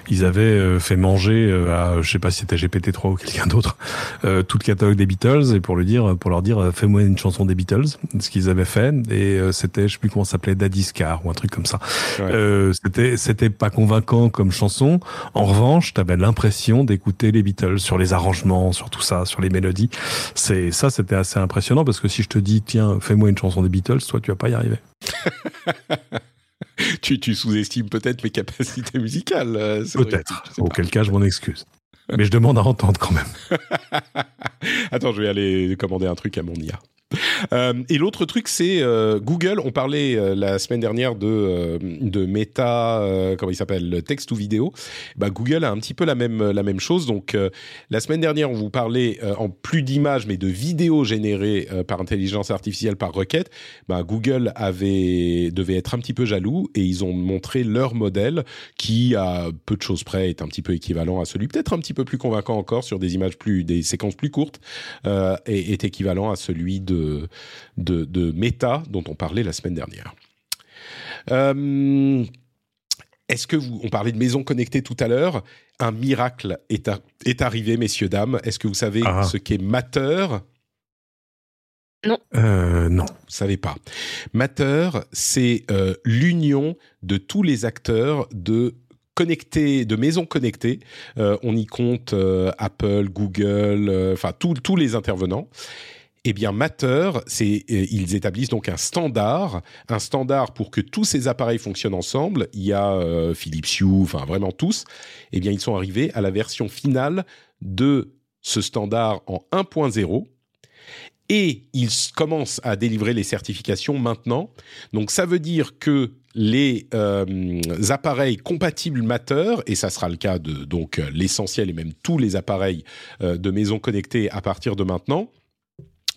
ils avaient euh, fait manger euh, à, je sais pas si c'était GPT-3 ou quelqu'un d'autre, tout le catalogue des Beatles et pour le dire, pour leur dire, fais-moi une chanson des Beatles, ce qu'ils avaient fait. Et c'était, je sais plus comment ça s'appelait, Daddy's Car ou un truc comme ça. c'était, c'était pas convaincant comme chanson. En revanche, t'avais l'impression d'écouter les Beatles sur les arrangements, sur tout ça, sur les mélodies. C'est ça, c'était assez impressionnant parce que si je te dis, tiens, fais-moi une chanson Beatles, toi, tu vas pas y arriver. (laughs) tu, tu sous-estimes peut-être mes capacités musicales. Euh, peut-être. Auquel cas, je m'en excuse. Mais je demande à entendre quand même. (laughs) Attends, je vais aller commander un truc à mon IA. Euh, et l'autre truc, c'est euh, Google. On parlait euh, la semaine dernière de de Meta, comment il s'appelle, texte ou vidéo. Bah, Google a un petit peu la même la même chose. Donc la semaine dernière, on vous parlait en plus d'images, mais de vidéos générées par intelligence artificielle par requête. Bah, Google avait devait être un petit peu jaloux et ils ont montré leur modèle qui, à peu de choses près, est un petit peu équivalent à celui, peut-être un petit peu plus convaincant encore sur des images plus, des séquences plus courtes, est équivalent à celui de de, de, méta dont on parlait la semaine dernière. Euh, est-ce que vous, on parlait de maison connectée tout à l'heure, un miracle est, est arrivé, messieurs, dames. Est-ce que vous savez ah. ce qu'est Matter? Non. Euh, non. Vous savez pas. Matter, c'est euh, l'union de tous les acteurs de connectés, de maisons connectées. on y compte Apple, Google, enfin tous les intervenants. Eh bien, Matter, c'est euh, ils établissent donc un standard, un standard pour que tous ces appareils fonctionnent ensemble. Il y a euh, Philips Hue, enfin vraiment tous. Eh bien, ils sont arrivés à la version finale de ce standard en 1.0 et ils commencent à délivrer les certifications maintenant. Donc ça veut dire que les euh, appareils compatibles Matter, et ça sera le cas de donc l'essentiel et même tous les appareils de maison connectées à partir de maintenant,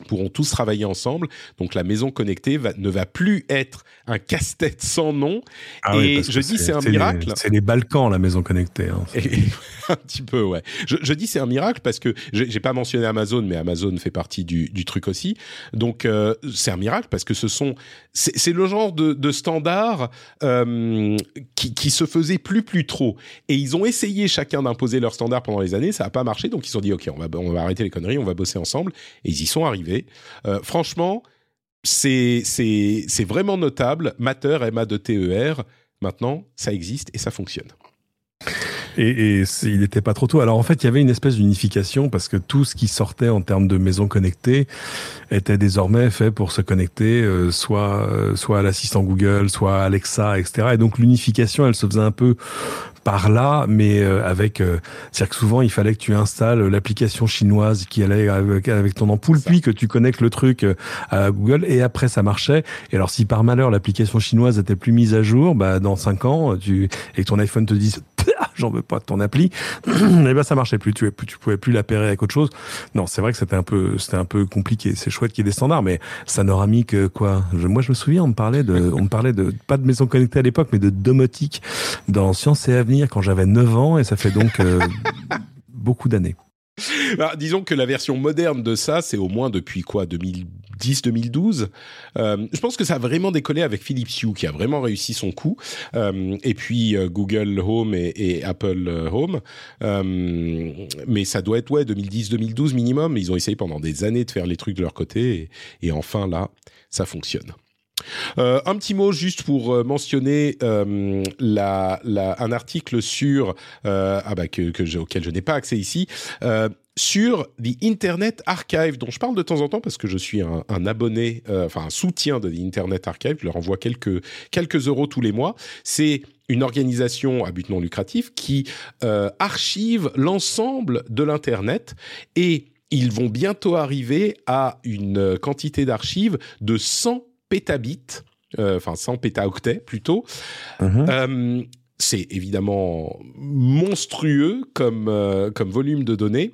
pourront tous travailler ensemble. Donc la maison connectée ne va plus être un casse-tête sans nom. Ah et je dis c'est un miracle. C'est les Balkans la maison connectée. Hein. (laughs) un petit peu ouais. Je, dis c'est un miracle parce que j'ai pas mentionné Amazon, mais Amazon fait partie du, truc aussi. Donc euh, c'est un miracle parce que ce sont c'est le genre de, standard euh, qui, se faisait plus plus trop. Et ils ont essayé chacun d'imposer leur standard pendant les années, ça n'a pas marché. Donc ils se sont dit ok on va on va arrêter les conneries, on va bosser ensemble. Et ils y sont arrivés arriver. franchement, c'est vraiment notable. Matter, M A de T E R. Maintenant, ça existe et ça fonctionne. Et, et il n'était pas trop tôt. Alors en fait, il y avait une espèce d'unification parce que tout ce qui sortait en termes de maisons connectées était désormais fait pour se connecter euh, soit euh, soit à l'assistant Google, soit à Alexa, etc. Et donc l'unification, elle se faisait un peu par là, mais euh, avec, c'est-à-dire que souvent il fallait que tu installes l'application chinoise qui allait avec, avec ton ampoule, puis que tu connectes le truc à Google, et après ça marchait. Et alors si par malheur l'application chinoise était plus mise à jour, bah dans cinq ans, tu et que ton iPhone te dise (laughs) j'en veux pas de ton appli, et (clears throat) eh ben ça marchait plus. Tu, tu pouvais plus l'appairer avec autre chose. Non, c'est vrai que c'était un peu, compliqué. C'est chouette qu'il y ait des standards, mais ça n'aura mis que quoi? Moi, je me souviens, on me parlait de, on me parlait de pas de maison connectée à l'époque, mais de domotique dans Science et Avenir quand j'avais 9 ans, et ça fait donc euh, (laughs) beaucoup d'années. Bah, disons que la version moderne de ça, c'est au moins depuis quoi? 2010-2012. Euh, je pense que ça a vraiment décollé avec Philips Hue, qui a vraiment réussi son coup. Euh, et puis euh, Google Home et, Apple Home. mais ça doit être ouais 2010-2012 minimum. Ils ont essayé pendant des années de faire les trucs de leur côté. et enfin là, ça fonctionne. Euh, un petit mot juste pour euh, mentionner euh, la, la, un article sur ah bah que, que auquel je n'ai pas accès ici sur The Internet Archive, dont je parle de temps en temps parce que je suis un, un abonné, enfin un soutien de The Internet Archive. Je leur envoie quelques quelques euros tous les mois. C'est une organisation à but non lucratif qui archive l'ensemble de l'internet et ils vont bientôt arriver à une quantité d'archives de 100 pétabits, euh, enfin 100 pétaoctets plutôt. Mhm. Euh, c'est évidemment monstrueux comme, euh, comme volume de données.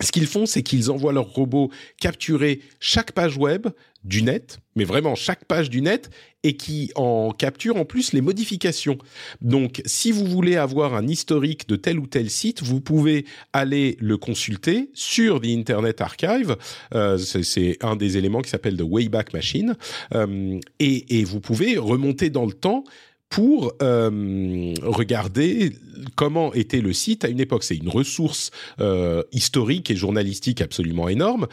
Ce qu'ils font, c'est qu'ils envoient leurs robots capturer chaque page web du net, mais vraiment chaque page du net, et qui en capturent en plus les modifications. Donc, si vous voulez avoir un historique de tel ou tel site, vous pouvez aller le consulter sur The Internet Archive. Euh, c'est un des éléments qui s'appelle The Wayback Machine, euh, et, et vous pouvez remonter dans le temps pour euh, regarder comment était le site à une époque. C'est une ressource euh, historique et journalistique absolument énorme.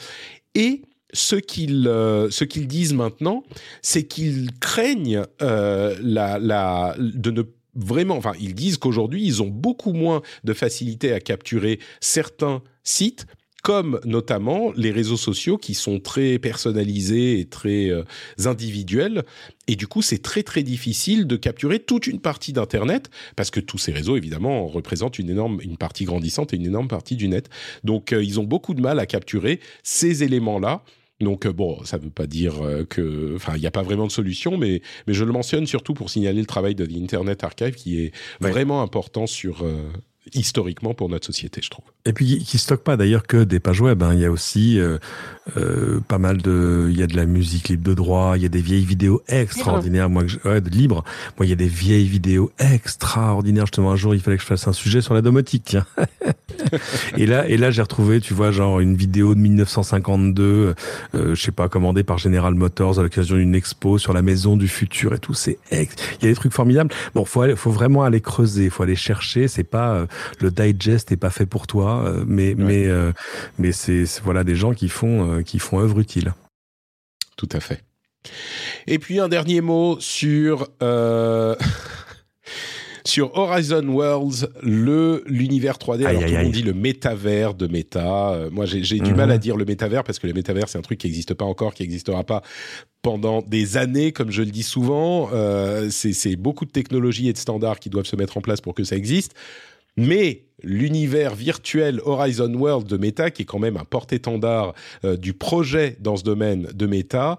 Et ce qu'ils euh, qu'ils disent maintenant, c'est qu'ils craignent la, la de ne vraiment, enfin, ils disent qu'aujourd'hui, ils ont beaucoup moins de facilité à capturer certains sites comme notamment les réseaux sociaux qui sont très personnalisés et très euh, individuels. Et du coup, c'est très très difficile de capturer toute une partie d'Internet parce que tous ces réseaux, évidemment, représentent une énorme, une partie grandissante et une énorme partie du net. Donc, euh, ils ont beaucoup de mal à capturer ces éléments-là. Donc euh, bon, ça ne veut pas dire que, enfin, il n'y a pas vraiment de solution, mais mais je le mentionne surtout pour signaler le travail de l'Internet Archive qui est vraiment important sur historiquement pour notre société, je trouve. Et puis qui stocke pas d'ailleurs que des pages web. Hein. Il y a aussi euh, euh, pas mal de, il y a de la musique libre de droit, il y a des vieilles vidéos extraordinaires. Moi, que ouais, de libre. Moi, il y a des vieilles vidéos extraordinaires. Justement, un jour, il fallait que je fasse un sujet sur la domotique. Tiens. (laughs) et là, et là, j'ai retrouvé, tu vois, genre une vidéo de 1952, euh, je sais pas, commandée par General Motors à l'occasion d'une expo sur la maison du futur et tout. C'est ex... il y a des trucs formidables. Bon, faut faut vraiment aller creuser, faut aller chercher. C'est pas euh, le digest est pas fait pour toi, euh, mais mais euh, mais c'est voilà des gens qui font qui font œuvre utile. Tout à fait. Et puis un dernier mot sur (laughs) sur Horizon Worlds, le l'univers 3D. Alors tout le monde dit le métavers de Meta. moi, j'ai du mal à mhm. dire le métavers parce que le métavers c'est un truc qui n'existe pas encore, qui n'existera pas pendant des années, comme je le dis souvent. Euh, c'est beaucoup de technologies et de standards qui doivent se mettre en place pour que ça existe mais l'univers virtuel Horizon World de Meta, qui est quand même un porte-étendard euh, du projet dans ce domaine de Meta,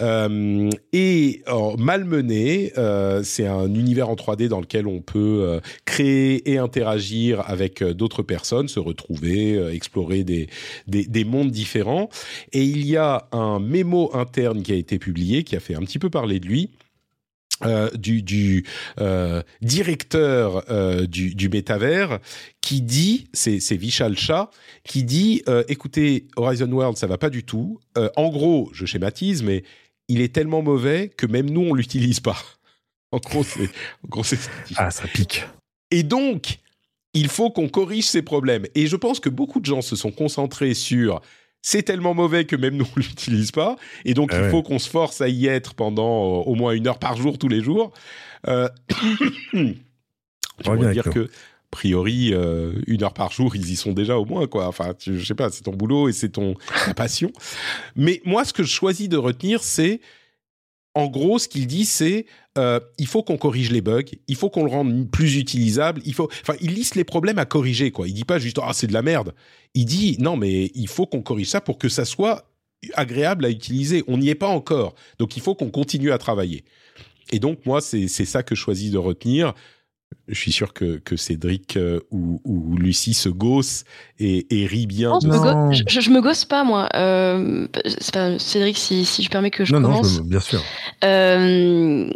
euh, est malmené. Euh, c'est un univers en 3D dans lequel on peut créer et interagir avec d'autres personnes, se retrouver, explorer des, des, des, mondes différents. Et il y a un mémo interne qui a été publié, qui a fait un petit peu parler de lui euh, du, du euh, directeur euh, du, du métavers qui dit, c'est, Vishal Shah, qui dit, euh, écoutez, Horizon World, ça va pas du tout. Euh, en gros, je schématise, mais il est tellement mauvais que même nous, on l'utilise pas. (laughs) En gros, c'est, en gros, c'est Ah, ça pique. Et donc, il faut qu'on corrige ces problèmes. Et je pense que beaucoup de gens se sont concentrés sur c'est tellement mauvais que même nous on (laughs) l'utilise pas, et donc Ah il ouais. faut qu'on se force à y être pendant euh, au moins une heure par jour tous les jours. Euh, (coughs) je (coughs) dire que a priori euh, une heure par jour ils y sont déjà au moins quoi. Enfin tu- je sais pas, c'est ton boulot et c'est ton ta passion. Mais moi ce que je choisis de retenir c'est en gros, ce qu'il dit, c'est euh, il faut qu'on corrige les bugs, il faut qu'on le rende plus utilisable. Il faut, enfin, il liste les problèmes à corriger, quoi. Il dit pas juste ah c'est de la merde. Il dit non mais il faut qu'on corrige ça pour que ça soit agréable à utiliser. On n'y est pas encore, donc il faut qu'on continue à travailler. Et donc moi c'est c'est ça que je choisis de retenir. Je suis sûr que, que Cédric euh, ou, ou Lucie se gosse et, et rit bien. Non, je, de Non. je, je- je me gosse pas, moi. Euh, pas- Cédric, si, si je permets que je non, non, commence. je- bien sûr. Euh,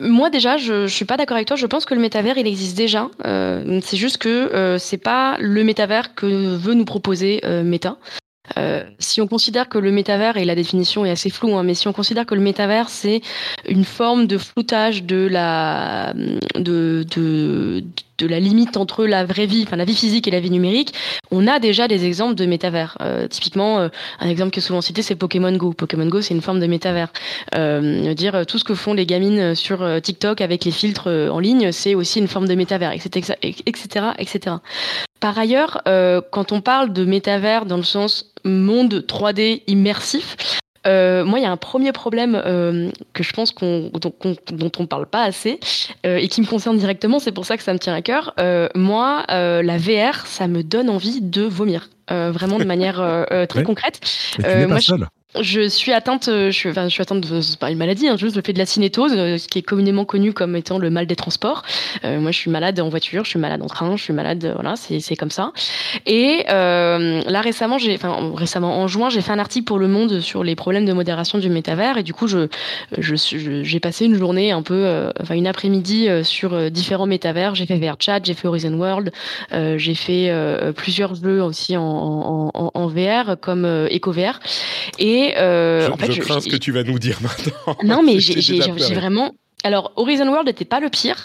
moi déjà, je, je suis pas d'accord avec toi. Je pense que le métavers, il existe déjà. Euh, c'est juste que euh, c'est pas le métavers que veut nous proposer euh, Meta. Euh, si on considère que le métavers, et la définition est assez floue, hein, mais si on considère que le métavers c'est une forme de floutage de la de, de, de la limite entre la vraie vie, enfin la vie physique et la vie numérique, on a déjà des exemples de métavers. Euh, typiquement, euh, un exemple qui est souvent cité, c'est Pokémon Go. Pokémon Go, c'est une forme de métavers. Euh, dire tout ce que font les gamines sur TikTok avec les filtres en ligne, c'est aussi une forme de métavers, etc., etc., etc. Par ailleurs, euh, quand on parle de métavers dans le sens monde 3D immersif, euh, moi, il y a un premier problème euh, que je pense qu'on, dont, dont on parle pas assez euh, et qui me concerne directement. C'est pour ça que ça me tient à cœur. Euh, moi, euh, la VR, ça me donne envie de vomir, Euh, vraiment de manière très Ouais. concrète. Mais tu Euh, n'es moi, pas je- seul. Je suis atteinte, euh, je suis, enfin, je suis atteinte de, c'est pas une maladie, hein, juste le de la cinétose, euh, ce qui est communément connu comme étant le mal des transports. Euh, moi, je suis malade en voiture, je suis malade en train, je suis malade, voilà, c'est comme ça. Et euh, là récemment, j'ai, enfin récemment en juin, j'ai fait un article pour Le Monde sur les problèmes de modération du métavers, et du coup, je, je, j'ai passé une journée un peu, enfin une après-midi sur différents métavers. J'ai fait VRChat, j'ai fait Horizon World, j'ai fait plusieurs jeux aussi en, en, en, en VR comme EcoVR. Et euh, je, en fait, je crains ce que tu vas nous dire maintenant. (laughs) non, mais (laughs) J'ai vraiment. Alors, Horizon World n'était pas le pire.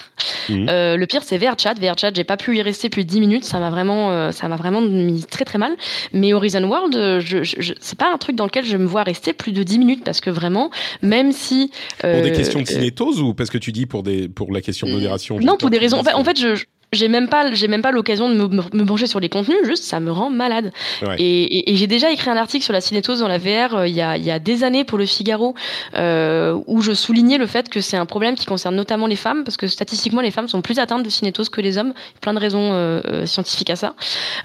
Mhm. Euh, le pire, c'est VRChat. VRChat, j'ai pas pu y rester plus de 10 minutes. Ça m'a vraiment, euh, ça m'a vraiment mis très très mal. Mais Horizon World, euh, je, je, je- c'est pas un truc dans lequel je me vois rester plus de 10 minutes parce que vraiment, même si. Pour des questions de cinétose ou parce que tu dis pour des pour la question de modération non, pour des raisons. En fait, en fait, fait, je j'ai même pas, j'ai même pas l'occasion de me, me, pencher sur les contenus. Juste, ça me rend malade. Ouais. Et, et, et j'ai déjà écrit un article sur la cinétose dans la VR euh, il y a il y a des années pour le Figaro euh, où je soulignais le fait que c'est un problème qui concerne notamment les femmes parce que statistiquement les femmes sont plus atteintes de cinétose que les hommes. Plein de raisons euh, euh, scientifiques à ça.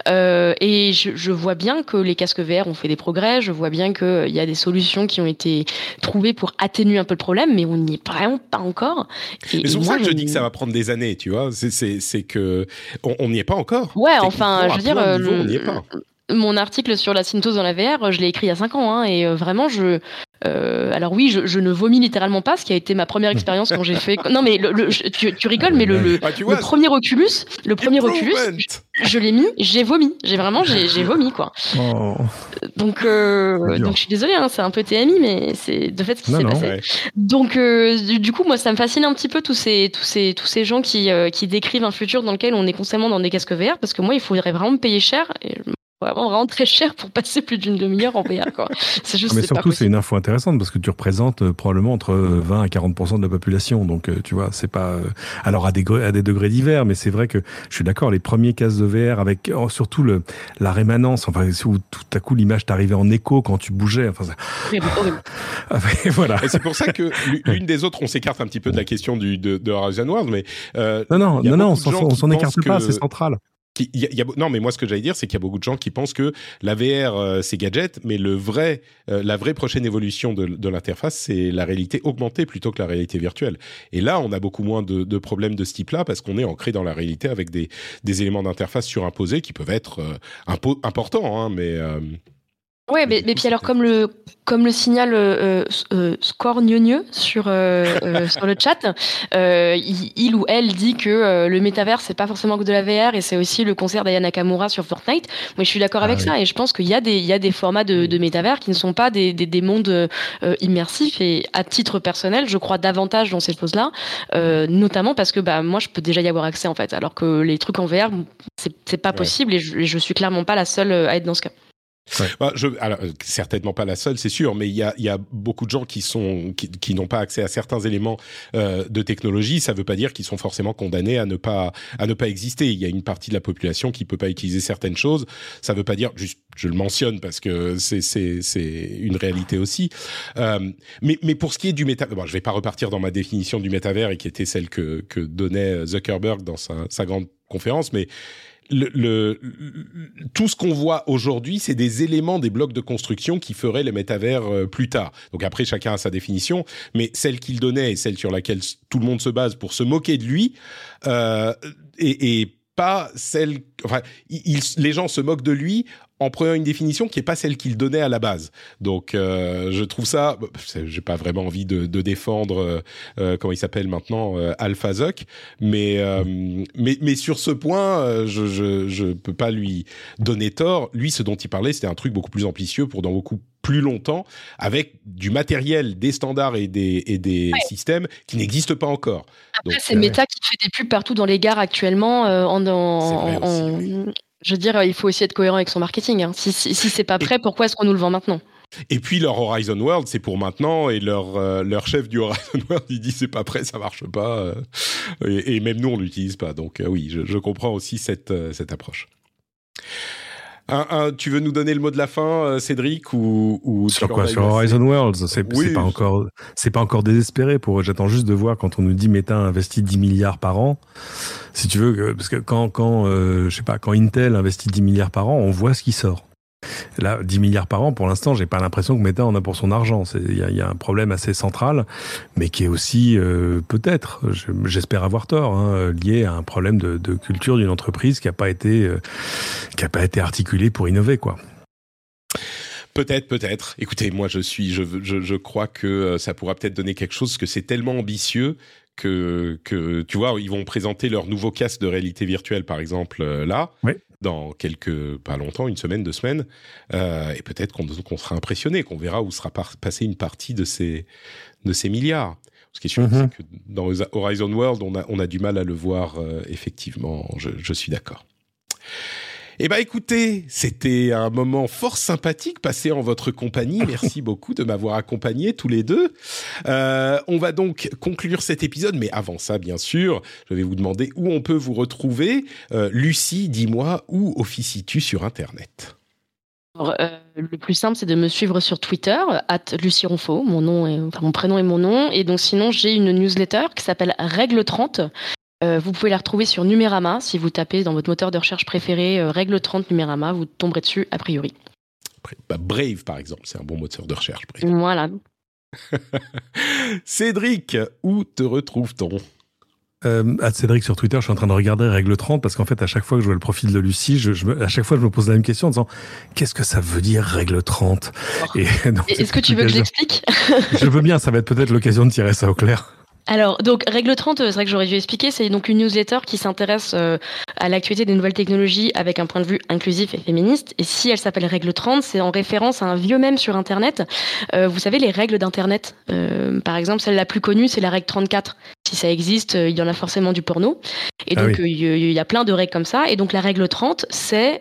Euh, et je, je vois bien que les casques VR ont fait des progrès. Je vois bien qu'il y a des solutions qui ont été trouvées pour atténuer un peu le problème, mais on n'y est vraiment pas encore. Et- Mais c'est pour ça que je dis que ça va prendre des années, tu vois. C'est c'est c'est que on n'y est pas encore. Ouais, enfin, je veux dire, euh, on n'y est pas. Mon article sur la cinétose dans la VR, je l'ai écrit il y a 5 ans, hein, et euh, vraiment, je. euh, alors oui, je, je ne vomis littéralement pas, ce qui a été ma première expérience quand j'ai fait. Non, mais le, le- je- tu, tu rigoles, mais le, le, Ah, tu le vois, premier Oculus, le premier Oculus, je, je l'ai mis, j'ai vomi, j'ai vraiment, j'ai j'ai vomi quoi. Oh. Donc, euh, donc je suis désolée, hein, c'est un peu TMI, mais c'est de fait ce qui Non, s'est non. passé. Ouais. Donc, euh, du, du coup, moi, ça me fascine un petit peu tous ces, tous ces, tous ces gens qui, euh, qui décrivent un futur dans lequel on est constamment dans des casques VR, parce que moi, il faudrait vraiment me payer cher, et vraiment, vraiment très cher pour passer plus d'une demi-heure en VR, quoi. C'est juste, Mais c'est pas surtout, c'est une info intéressante parce que tu représentes euh, probablement entre 20 à 40% de la population. Donc, euh, tu vois, c'est pas. euh, alors, à des, gre- à des degrés divers, mais c'est vrai que je suis d'accord, les premiers casques de VR avec oh, surtout le, la rémanence, enfin, où tout à coup l'image t'arrivait en écho quand tu bougeais. Enfin, ça- Horrible, horrible. (laughs) Ah, mais voilà. Et c'est pour ça que (laughs) l'u- l'une des autres, on s'écarte un petit peu de la question du, de, de Horizon World, mais euh, Non, non, non, non, on s'en écarte pas, que- c'est central. Non, mais moi, ce que j'allais dire, c'est qu'il y a beaucoup de gens qui pensent que la VR, euh, c'est gadget, mais le vrai, euh, la vraie prochaine évolution de, l'interface, c'est la réalité augmentée plutôt que la réalité virtuelle. Et là, on a beaucoup moins de, problèmes de ce type-là parce qu'on est ancré dans la réalité avec des, éléments d'interface surimposés qui peuvent être euh, impo- importants, hein, mais Ouais, mais, mais puis alors comme le comme le signale euh, euh, Score Gneugneux sur euh, euh, (laughs) sur le chat, euh, il, il ou elle dit que euh, le métavers c'est pas forcément que de la VR et c'est aussi le concert d'Aya Nakamura sur Fortnite. Moi, je suis d'accord Ah avec oui. ça et je pense qu'il y a des il y a des formats de, de métavers qui ne sont pas des des, des mondes euh, immersifs et à titre personnel, je crois davantage dans ces choses-là, euh, notamment parce que bah moi je peux déjà y avoir accès en fait, alors que les trucs en VR c'est c'est pas Ouais. possible et je, et je suis clairement pas la seule à être dans ce cas. Bah, je, alors, euh, certainement pas la seule, c'est sûr, mais il y a, y a, beaucoup de gens qui sont qui, qui n'ont pas accès à certains éléments euh, de technologie. Ça ne veut pas dire qu'ils sont forcément condamnés à ne pas à ne pas exister. Il y a une partie de la population qui peut pas utiliser certaines choses. Ça ne veut pas dire juste, je le mentionne parce que c'est c'est une réalité aussi. Euh, mais mais pour ce qui est du méta, bon, je vais pas repartir dans ma définition du métavers et qui était celle que que donnait Zuckerberg dans sa, sa grande conférence, mais le, le, tout ce qu'on voit aujourd'hui, c'est des éléments des blocs de construction qui feraient les métavers euh, plus tard. Donc après, chacun a sa définition, mais celle qu'il donnait et celle sur laquelle tout le monde se base pour se moquer de lui, euh, et, et pas celle. Enfin, il, les gens se moquent de lui en prenant une définition qui est pas celle qu'il donnait à la base. Donc, euh, je trouve ça. J'ai pas vraiment envie de, de défendre euh, euh comment il s'appelle maintenant euh, Alpha Zuck, mais mais mais sur ce point, je, je je peux pas lui donner tort. Lui, ce dont il parlait, c'était un truc beaucoup plus ambitieux pour dans beaucoup plus longtemps avec du matériel, des standards et des, et des ouais. systèmes qui n'existent pas encore. Après, c'est Meta qui fait des pubs partout dans les gares actuellement euh, en, en, en, je veux dire, il faut aussi être cohérent avec son marketing. Hein. Si, si, si c'est pas prêt, pourquoi est-ce qu'on nous le vend maintenant? Et puis leur Horizon World, c'est pour maintenant, et leur euh, leur chef du Horizon (laughs) World, il dit c'est pas prêt, ça marche pas, euh, et, et, même nous on l'utilise pas. Donc euh, oui, je, je, comprends aussi cette cette approche. Un, un, tu veux nous donner le mot de la fin, Cédric, ou, ou sur quoi Sur Horizon Worlds, c'est oui, pas encore, c'est pas encore désespéré. Pour, j'attends juste de voir quand on nous dit Meta investit 10 milliards par an. Si tu veux, parce que quand, quand, euh, je sais pas, quand Intel investit 10 milliards par an, on voit ce qui sort. Là, 10 milliards par an, pour l'instant, j'ai pas l'impression que Meta en a pour son argent. Il y, y, a un problème assez central, mais qui est aussi euh, peut-être, j'espère avoir tort, hein, lié à un problème de, de culture d'une entreprise qui n'a pas été euh, qui a pas été articulée pour innover, quoi. Peut-être, peut-être. Écoutez, moi, je suis, je, je, je crois que euh, ça pourra peut-être donner quelque chose, que c'est tellement ambitieux que, que, tu vois, ils vont présenter leur nouveau casque de réalité virtuelle, par exemple, là, oui. Dans quelques, pas longtemps, une semaine, deux semaines, euh, et peut-être qu'on qu sera impressionné, qu'on verra où sera par passé une partie de ces, de ces milliards. Ce qui est sûr, mm -hmm. c'est que dans Horizon World, on a, on a du mal à le voir, euh, effectivement, je, je suis d'accord. Eh ben écoutez, c'était un moment fort sympathique passé en votre compagnie. (laughs) Merci beaucoup de m'avoir accompagné tous les deux. Euh, on va donc conclure cet épisode, mais avant ça, bien sûr, je vais vous demander où on peut vous retrouver. Euh, Lucie, dis-moi, où officies-tu sur Internet? Alors, euh, le plus simple, c'est de me suivre sur Twitter, at Lucie Ronfaux, mon nom est, enfin, mon prénom et mon nom. Et donc, sinon, j'ai une newsletter qui s'appelle Règle 30, euh, vous pouvez la retrouver sur Numérama. Si vous tapez dans votre moteur de recherche préféré euh, règle 30 Numérama, vous tomberez dessus a priori. Bah, Brave, par exemple, c'est un bon moteur de recherche. Brave. Voilà. (laughs) Cédric, où te retrouve-t-on? Euh, à Cédric sur Twitter, je suis en train de regarder règle 30 parce qu'en fait, à chaque fois que je vois le profil de Lucie, je, je me, à chaque fois, je me pose la même question en disant qu'est-ce que ça veut dire règle 30 (laughs) Est-ce que tu veux que je l'explique? Je veux bien, ça va être peut-être l'occasion de tirer ça au clair. Alors, donc, Règle 30, c'est vrai que j'aurais dû expliquer, c'est donc une newsletter qui s'intéresse euh, à l'actualité des nouvelles technologies avec un point de vue inclusif et féministe. Et si elle s'appelle Règle 30, c'est en référence à un vieux mème sur Internet. Euh, vous savez, les règles d'Internet. Euh, par exemple, celle la plus connue, c'est la règle 34. Si ça existe, il y en a forcément du porno. Et donc, ah oui. il y a plein de règles comme ça. Et donc, la règle 30, c'est,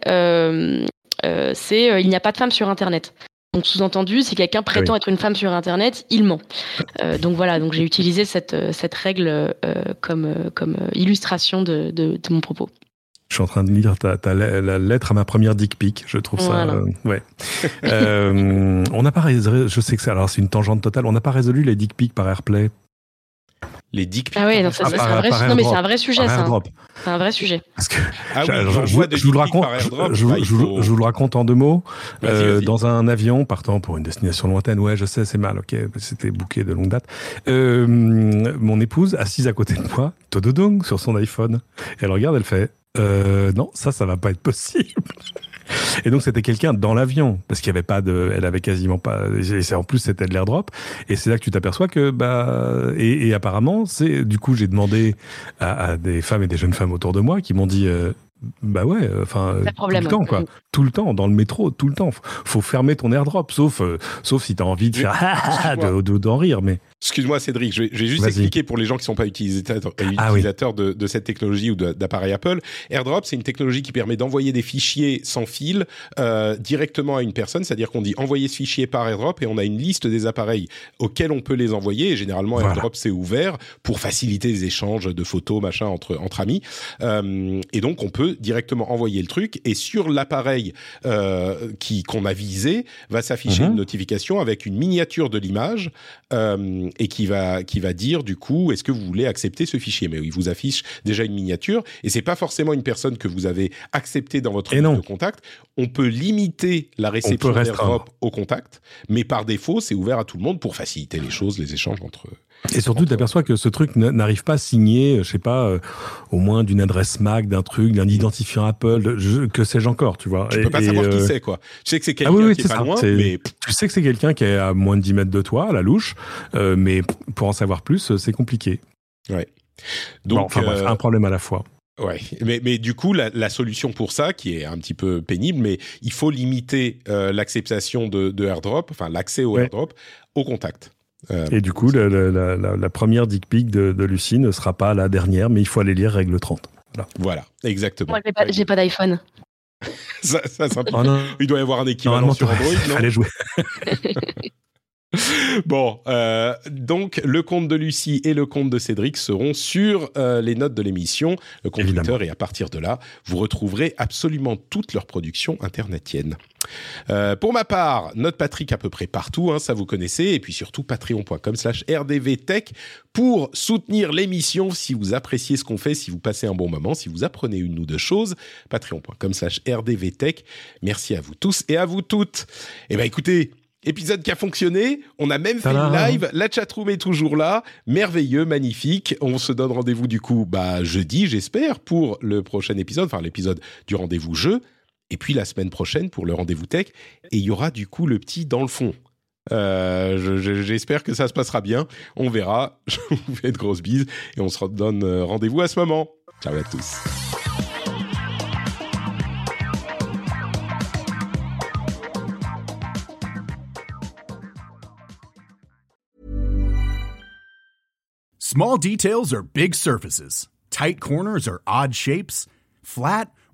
c'est il n'y a pas de femmes sur Internet. Donc sous-entendu, si quelqu'un prétend oui. être une femme sur Internet, il ment. Euh, donc voilà, donc j'ai utilisé cette, cette règle euh, comme, comme illustration de, de, de, mon propos. Je suis en train de lire ta, ta, la lettre à ma première dick pic. Je trouve voilà. ça, euh, ouais. (laughs) euh, on n'a pas résolu, je sais que c'est alors c'est une tangente totale. On n'a pas résolu les dick pics par AirPlay les dick Ah oui, c'est un, vrai, non, mais c'est un vrai sujet, ça. C'est un vrai sujet. Parce que, ah oui, je, je, je, vous le raconte, je, bah, je, vous le raconte en deux mots. Euh, dans un avion partant pour une destination lointaine, ouais, je sais, c'est mal, ok, c'était booké de longue date. Euh, mon épouse, assise à côté de moi, tododong, sur son iPhone. Elle regarde, elle fait, euh, non, ça, ça va pas être possible. Et donc c'était quelqu'un dans l'avion parce qu'il y avait pas de, elle avait quasiment pas. Et en plus c'était de l'airdrop. Et c'est là que tu t'aperçois que bah et, et apparemment c'est du coup j'ai demandé à, à, des femmes et des jeunes femmes autour de moi qui m'ont dit. Euh, bah ouais, enfin tout le temps quoi, tout le temps dans le métro, tout le temps. Faut fermer ton airdrop, sauf euh, sauf si t'as envie de faire (laughs) d'en de, de, rire, mais Excuse-moi Cédric, je vais, je vais juste expliquer pour les gens qui ne sont pas utilisateurs, Ah utilisateurs de, de, cette technologie ou d'appareil Apple. AirDrop, c'est une technologie qui permet d'envoyer des fichiers sans fil euh, directement à une personne, c'est-à-dire qu'on dit envoyer ce fichier par AirDrop et on a une liste des appareils auxquels on peut les envoyer. Et généralement, voilà. AirDrop c'est ouvert pour faciliter les échanges de photos, machin entre entre amis. Euh, et donc on peut directement envoyer le truc et sur l'appareil euh, qui qu'on a visé va s'afficher mm -hmm. une notification avec une miniature de l'image. Et qui va qui va dire du coup est-ce que vous voulez accepter ce fichier? Mais il vous affiche déjà une miniature et c'est pas forcément une personne que vous avez accepté dans votre liste de contact on peut limiter la réception d'AirDrop au contact mais par défaut c'est ouvert à tout le monde pour faciliter les choses les échanges entre et surtout, tu aperçois que ce truc n'arrive pas signé, je sais pas, euh, au moins d'une adresse MAC, d'un truc, d'un identifiant Apple, je, que sais-je encore, tu vois. Tu peux pas et, savoir euh... qui c'est, quoi. Tu sais que c'est quelqu'un ah oui, oui, qui est, est pas loin, est, mais... Tu sais que c'est quelqu'un qui est à moins de 10 mètres de toi, à la louche, euh, mais pour en savoir plus, c'est compliqué. Ouais. Donc, bon, enfin bref, un problème à la fois. Ouais, mais, mais du coup, la, la, solution pour ça, qui est un petit peu pénible, mais il faut limiter euh, l'acceptation de, de AirDrop, enfin l'accès au ouais. AirDrop, au contact. Euh, et du coup, la, la, la, la, première dick pic de, de, Lucie ne sera pas la dernière, mais il faut aller lire règle 30. Voilà, voilà exactement. Moi, j'ai pas, pas d'iPhone. (laughs) ça, ça, ça oh il doit y avoir un équivalent sur Android, (laughs) non Allez (laughs) jouer. bon, euh, donc le compte de Lucie et le compte de Cédric seront sur euh, les notes de l'émission, le compte. Twitter, et à partir de là, vous retrouverez absolument toutes leurs productions internetiennes. Euh, pour ma part, note Patrick à peu près partout, hein, ça vous connaissez, et puis surtout patreon.com slash rdvtech pour soutenir l'émission si vous appréciez ce qu'on fait, si vous passez un bon moment, si vous apprenez une ou deux choses, patreon.com slash rdvtech. Merci à vous tous et à vous toutes. Eh ben écoutez, épisode qui a fonctionné. On a même fait une live. La chatroom est toujours là. Merveilleux, magnifique. On se donne rendez-vous du coup, bah, jeudi, j'espère, pour le prochain épisode, enfin l'épisode du rendez-vous jeu. Et puis la semaine prochaine pour le rendez-vous tech. Et il y aura du coup le petit dans le fond. Euh, j'espère que ça se passera bien. On verra. (laughs) Je vous fais de grosses bises et on se donne rendez-vous à ce moment. Ciao à tous. Small details are big surfaces. Tight corners are odd shapes. Flat,